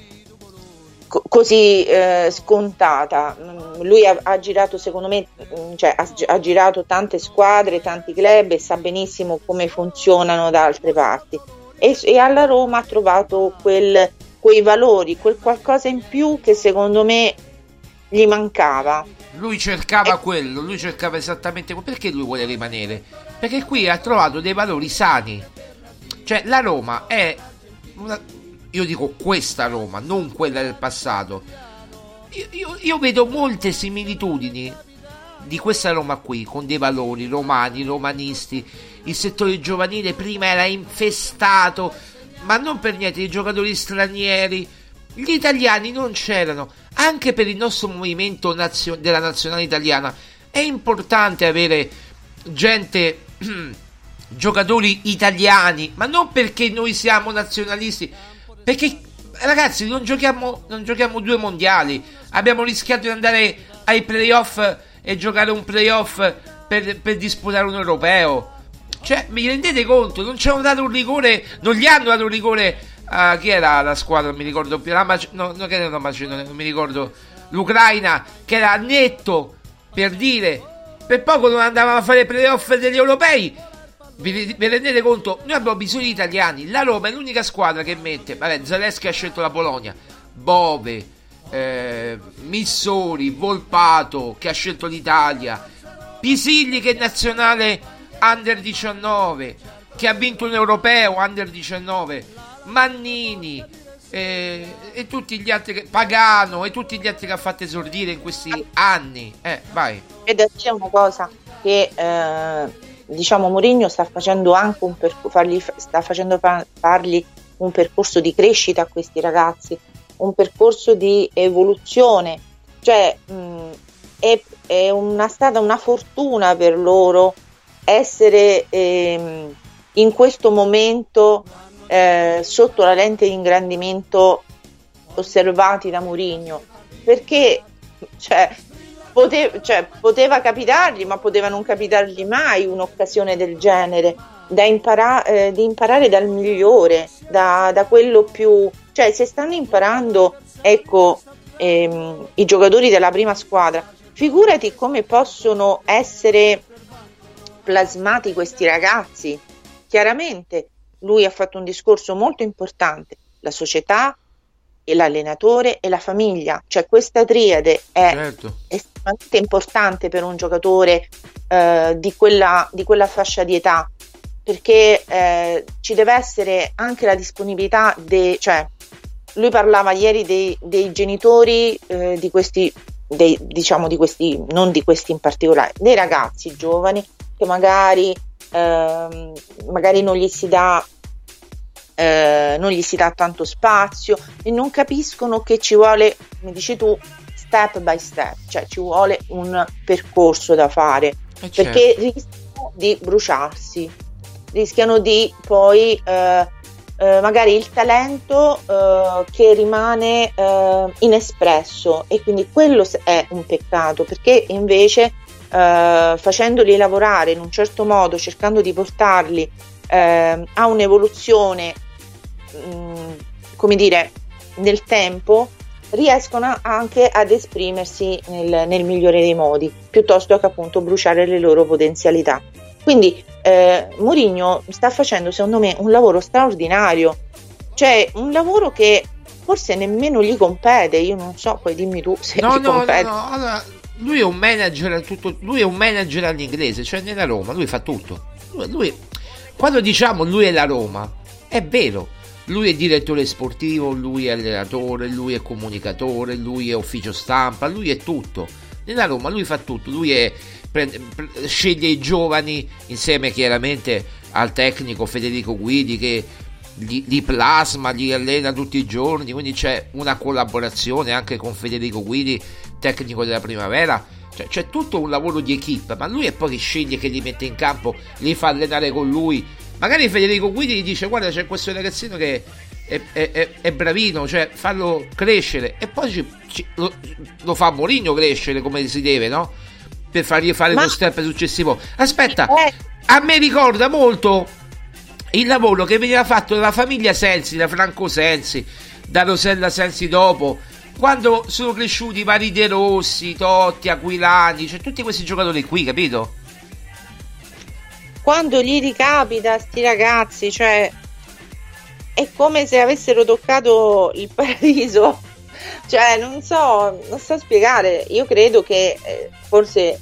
così eh, scontata. Mm, Lui ha, ha girato, secondo me, mm, cioè, ha, ha girato tante squadre, tanti club e sa benissimo come funzionano da altre parti. E, e alla Roma ha trovato quel- quei valori, quel qualcosa in più che secondo me gli mancava. Lui cercava quello, lui cercava esattamente quello. Perché lui vuole rimanere? Perché qui ha trovato dei valori sani. Cioè, la Roma è una- Io dico questa Roma, non quella del passato. Io, io- io vedo molte similitudini di questa Roma qui, con dei valori romani, romanisti. Il settore giovanile prima era infestato, ma non per niente, di giocatori stranieri. Gli italiani non c'erano. Anche per il nostro movimento nazio- della nazionale italiana è importante avere gente, [CLEARS THROAT] giocatori italiani, ma non perché noi siamo nazionalisti, perché ragazzi non giochiamo, non giochiamo due mondiali, abbiamo rischiato di andare ai playoff e giocare un playoff per, per disputare un europeo. Cioè, mi rendete conto? Non ci hanno dato un rigore, non gli hanno dato un rigore a chi era la squadra? Non mi ricordo più. La Mace- no, no, che era la Macedonia, non mi ricordo. L'Ucraina, che era netto per dire, per poco non andavamo a fare i playoff degli europei. Vi, vi rendete conto? Noi abbiamo bisogno di italiani. La Roma è l'unica squadra che mette. Vabbè, Zaleschi ha scelto la Polonia. Bove, eh, Missori, Volpato che ha scelto l'Italia. Pisilli che è nazionale under 19 che ha vinto un europeo under 19. Mannini eh, e tutti gli altri che, Pagano e tutti gli altri che ha fatto esordire in questi anni. Eh, vai. Ed c'è una cosa che eh, diciamo Mourinho sta facendo anche un percorso, fargli, sta facendo fa- fargli un percorso di crescita a questi ragazzi, un percorso di evoluzione, cioè mh, è, è una, stata una fortuna per loro essere ehm, in questo momento eh, sotto la lente di ingrandimento osservati da Mourinho. Perché cioè, pote- cioè, poteva capitargli ma poteva non capitargli mai un'occasione del genere da impara- eh, di imparare dal migliore da, da quello più cioè se stanno imparando ecco ehm, i giocatori della prima squadra. Figurati come possono essere plasmati questi ragazzi. Chiaramente lui ha fatto un discorso molto importante la società l'allenatore e la famiglia cioè questa triade è Certo. estremamente importante per un giocatore eh, di, quella, di quella fascia di età perché eh, ci deve essere anche la disponibilità de, cioè lui parlava ieri dei, dei genitori eh, di questi dei, diciamo di questi, non di questi in particolare, dei ragazzi giovani che magari, ehm, magari non gli si dà eh, non gli si dà tanto spazio e non capiscono che ci vuole, come dici tu, step by step, cioè ci vuole un percorso da fare Eh, perché certo. rischiano di bruciarsi, rischiano di poi eh, eh, magari il talento eh, che rimane eh, inespresso e quindi quello è un peccato perché invece facendoli lavorare in un certo modo, cercando di portarli eh, a un'evoluzione, mh, come dire, nel tempo, riescono anche ad esprimersi nel, nel migliore dei modi, piuttosto che appunto bruciare le loro potenzialità. Quindi eh, Mourinho sta facendo secondo me un lavoro straordinario, cioè un lavoro che forse nemmeno gli compete, io non so, poi dimmi tu se No, gli no, no, compete. no, allora, lui è un manager tutto, lui è un manager all'inglese, cioè nella Roma, lui fa tutto. Lui, lui- quando diciamo lui è la Roma, è vero. Lui è direttore sportivo, lui è allenatore, lui è comunicatore, lui è ufficio stampa, lui è tutto. Nella Roma lui fa tutto, lui è- prende- pre- sceglie i giovani insieme chiaramente al tecnico Federico Guidi che li, li plasma, li allena tutti i giorni, quindi c'è una collaborazione anche con Federico Guidi, tecnico della primavera. Cioè, c'è tutto un lavoro di equip, ma lui è poi che sceglie che li mette in campo, li fa allenare con lui. Magari Federico Guidi gli dice: Guarda, c'è questo ragazzino che è, è- è- è bravino, cioè farlo crescere. E poi ci- ci- lo, lo fa Mourinho crescere come si deve, no? Per fargli fare Ma- lo step successivo. Aspetta, Eh, a me ricorda molto il lavoro che veniva fatto dalla famiglia Sensi, da Franco Sensi, da Rosella Sensi dopo, quando sono cresciuti i vari De Rossi, Totti, Aquilani, cioè tutti questi giocatori qui, capito? Quando gli ricapita sti ragazzi, cioè è come se avessero toccato il [LAUGHS] paradiso. Cioè, non so, non so spiegare. Io credo che eh, forse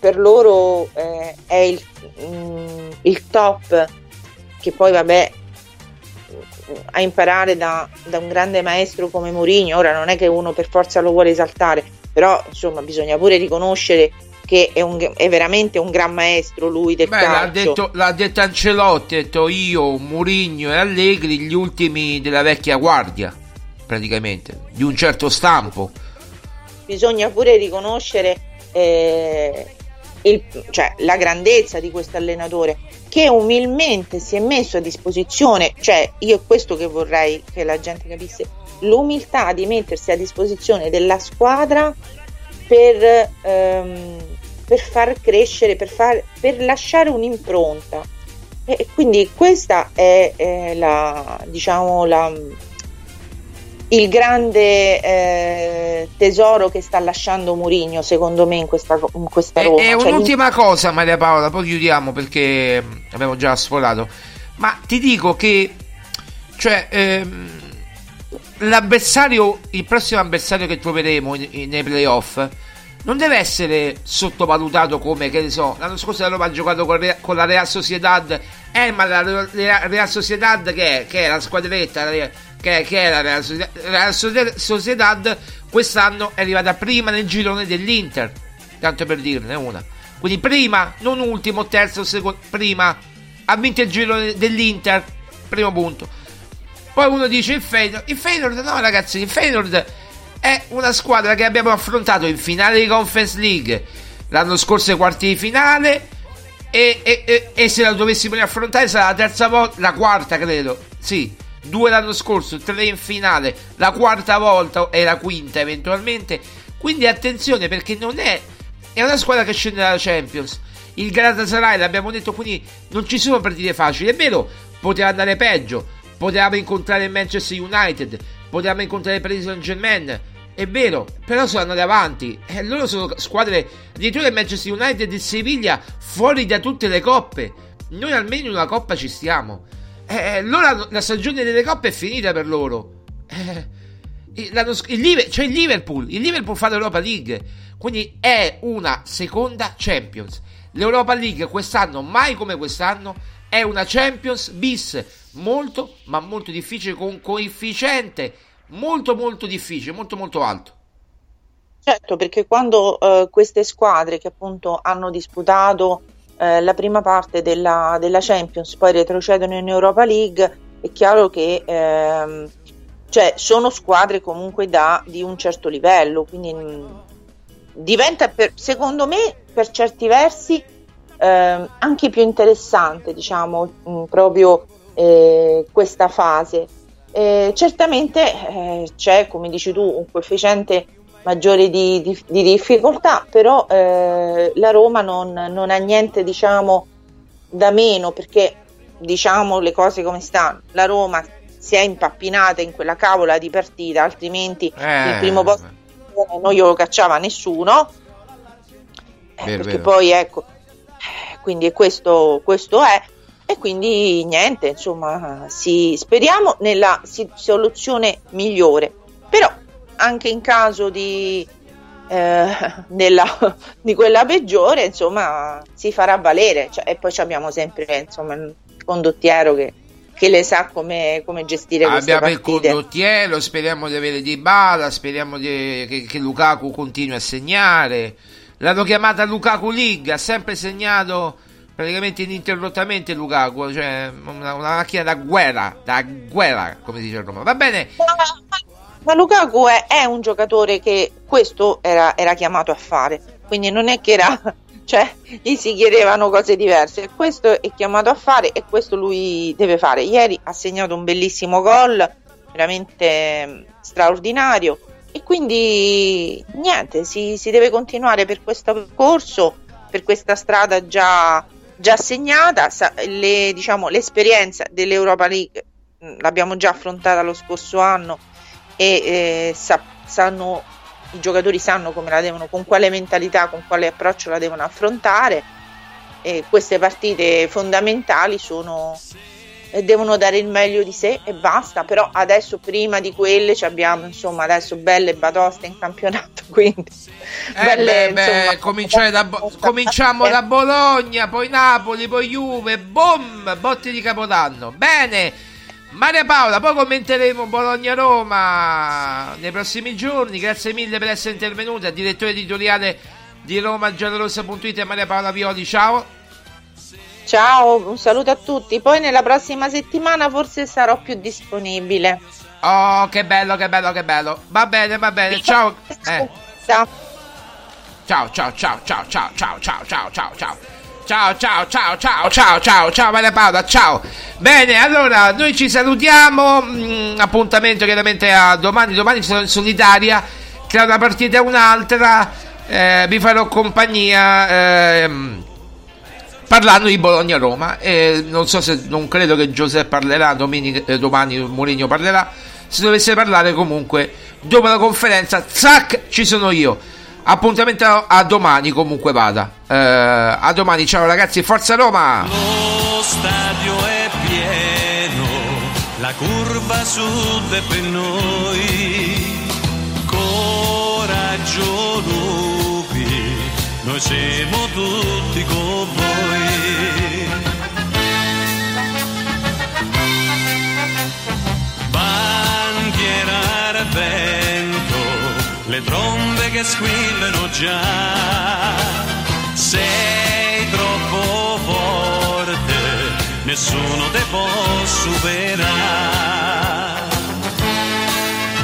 per loro eh, è il, mm, il top che poi vabbè a imparare da, da un grande maestro come Mourinho. Ora non è che uno per forza lo vuole esaltare, però insomma bisogna pure riconoscere che è, un- è veramente un gran maestro lui del Beh, l'ha calcio. detto, l'ha detto Ancelotti, ha detto io, Mourinho e Allegri, gli ultimi della vecchia guardia, praticamente, di un certo stampo. bisogna pure riconoscere eh, il- cioè, la grandezza di questo allenatore che umilmente si è messo a disposizione, cioè io è questo che vorrei che la gente capisse, l'umiltà di mettersi a disposizione della squadra per, ehm, per far crescere, per, far, per lasciare un'impronta. E quindi questa è eh, la, diciamo, la, il grande eh, tesoro che sta lasciando Mourinho, secondo me, in questa, in questa E, Roma. e Cioè, un'ultima cosa, Maria Paola, poi chiudiamo perché abbiamo già sforato. Ma ti dico che, cioè, ehm, l'avversario, il prossimo avversario che troveremo in- in- nei playoff non deve essere sottovalutato come, che ne so, l'anno scorso la Roma ha giocato con, Re- con la Real Sociedad, eh, ma la Re- Real, Real Sociedad che è? Che è la squadretta, la che, che è la Real Sociedad? Real Sociedad quest'anno è arrivata prima nel girone dell'Inter, tanto per dirne una. Quindi prima, non ultimo, terzo, secondo, prima, ha vinto il girone dell'Inter, primo punto. Poi uno dice il Feyenoord. Il Feyenoord, no, ragazzi, il Feyenoord è una squadra che abbiamo affrontato in finale di Conference League l'anno scorso ai quarti di finale. E, e- e- e se la dovessimo riaffrontare sarà la terza volta, la quarta credo. Sì, due l'anno scorso, tre in finale, la quarta volta e la quinta eventualmente. Quindi attenzione perché non è. È una squadra che scende dalla Champions. Il Galatasaray, l'abbiamo detto, quindi non ci sono partite facili. È vero, poteva andare peggio. Potevamo incontrare il Manchester United. Potevamo incontrare il Paris Saint Germain. È vero, però sono andati avanti. E loro sono squadre. Addirittura il Manchester United e Siviglia fuori da tutte le coppe. Noi almeno in una coppa ci stiamo. Eh, loro, la stagione delle coppe è finita per loro. Eh, il, Liver- cioè il Liverpool, il Liverpool fa l'Europa League, quindi è una seconda Champions. L'Europa League quest'anno, mai come quest'anno, è una Champions bis molto, ma molto difficile, con coefficiente molto molto difficile, molto molto alto. Certo, perché quando eh, queste squadre che appunto hanno disputato eh, la prima parte della, della Champions poi retrocedono in Europa League, è chiaro che ehm, cioè, sono squadre comunque da, di un certo livello, quindi mh, diventa per- secondo me per certi versi ehm, anche più interessante, diciamo, mh, proprio eh, questa fase. Eh, certamente eh, c'è, come dici tu, un coefficiente maggiore di, di- di difficoltà, però eh, la Roma non, non ha niente, diciamo, da meno perché diciamo le cose come stanno. La Roma si è impappinata in quella cavola di partita, altrimenti Eh, il primo posto non glielo cacciava nessuno. Eh, Vero, perché vero. poi ecco, eh, quindi questo, questo è. E quindi niente, insomma, si, speriamo nella soluzione migliore. Però anche in caso di, eh, della- [LAUGHS] di quella peggiore, insomma, si farà valere. Cioè, e poi abbiamo sempre insomma, il condottiero che, che le sa come, come gestire Abbiamo il condottiero, speriamo di avere Di Bala, speriamo di- che, che Lukaku continui a segnare. L'hanno chiamata Lukaku League, ha sempre segnato praticamente ininterrottamente Lukaku, cioè una, una macchina da guerra, da guerra, come dice Roma. Va bene, Ma Lukaku è, è un giocatore che questo era, era chiamato a fare, quindi non è che era, [LAUGHS] cioè, gli si chiedevano cose diverse. Questo è chiamato a fare e questo lui deve fare. Ieri ha segnato un bellissimo gol, veramente mm, straordinario. E quindi niente, si, si deve continuare per questo percorso, per questa strada già, già segnata. Le- diciamo, l'esperienza dell'Europa League mh, l'abbiamo già affrontata lo scorso anno e eh, sa- sanno, i giocatori sanno come la devono, con quale mentalità, con quale approccio la devono affrontare. E queste partite fondamentali sono devono dare il meglio di sé e basta. Però adesso, prima di quelle, ci abbiamo insomma adesso belle batoste in campionato. [LAUGHS] Quindi Eh, belle, beh, beh, insomma, cominciare da Bo- cominciamo da Bologna, poi Napoli, poi Juve, boom, botti di Capodanno. Bene, Maria Paola, poi commenteremo Bologna-Roma nei prossimi giorni. Grazie mille per essere intervenuta, direttore editoriale di RomaGiallorossa.it e Maria Paola Violi, ciao. Ciao, un saluto a tutti. Poi nella prossima settimana forse sarò più disponibile. Oh, che bello, che bello, che bello. Va bene, va bene, ciao. Eh. Ciao. Ciao, ciao, ciao, ciao, ciao, ciao, ciao, ciao, ciao, ciao. Ciao, ciao, ciao, ciao, ciao, ciao, Maria Paola, ciao. Bene, allora, noi ci salutiamo. mm, appuntamento chiaramente a domani. Domani sono in solitaria. Tra una partita e un'altra eh, vi farò compagnia ehm, parlando di Bologna-Roma. E non so se, non credo che Giuseppe parlerà, domini- eh, domani Mourinho parlerà. Se dovesse parlare comunque, dopo la conferenza, zac, ci sono io. Appuntamento a, a domani comunque vada. Eh, a domani, ciao ragazzi, forza Roma! Lo stadio è pieno, la curva sud è per noi. Coraggio lupi, noi siamo tutti con voi. Che squillano già. Sei troppo forte, nessuno te può superare.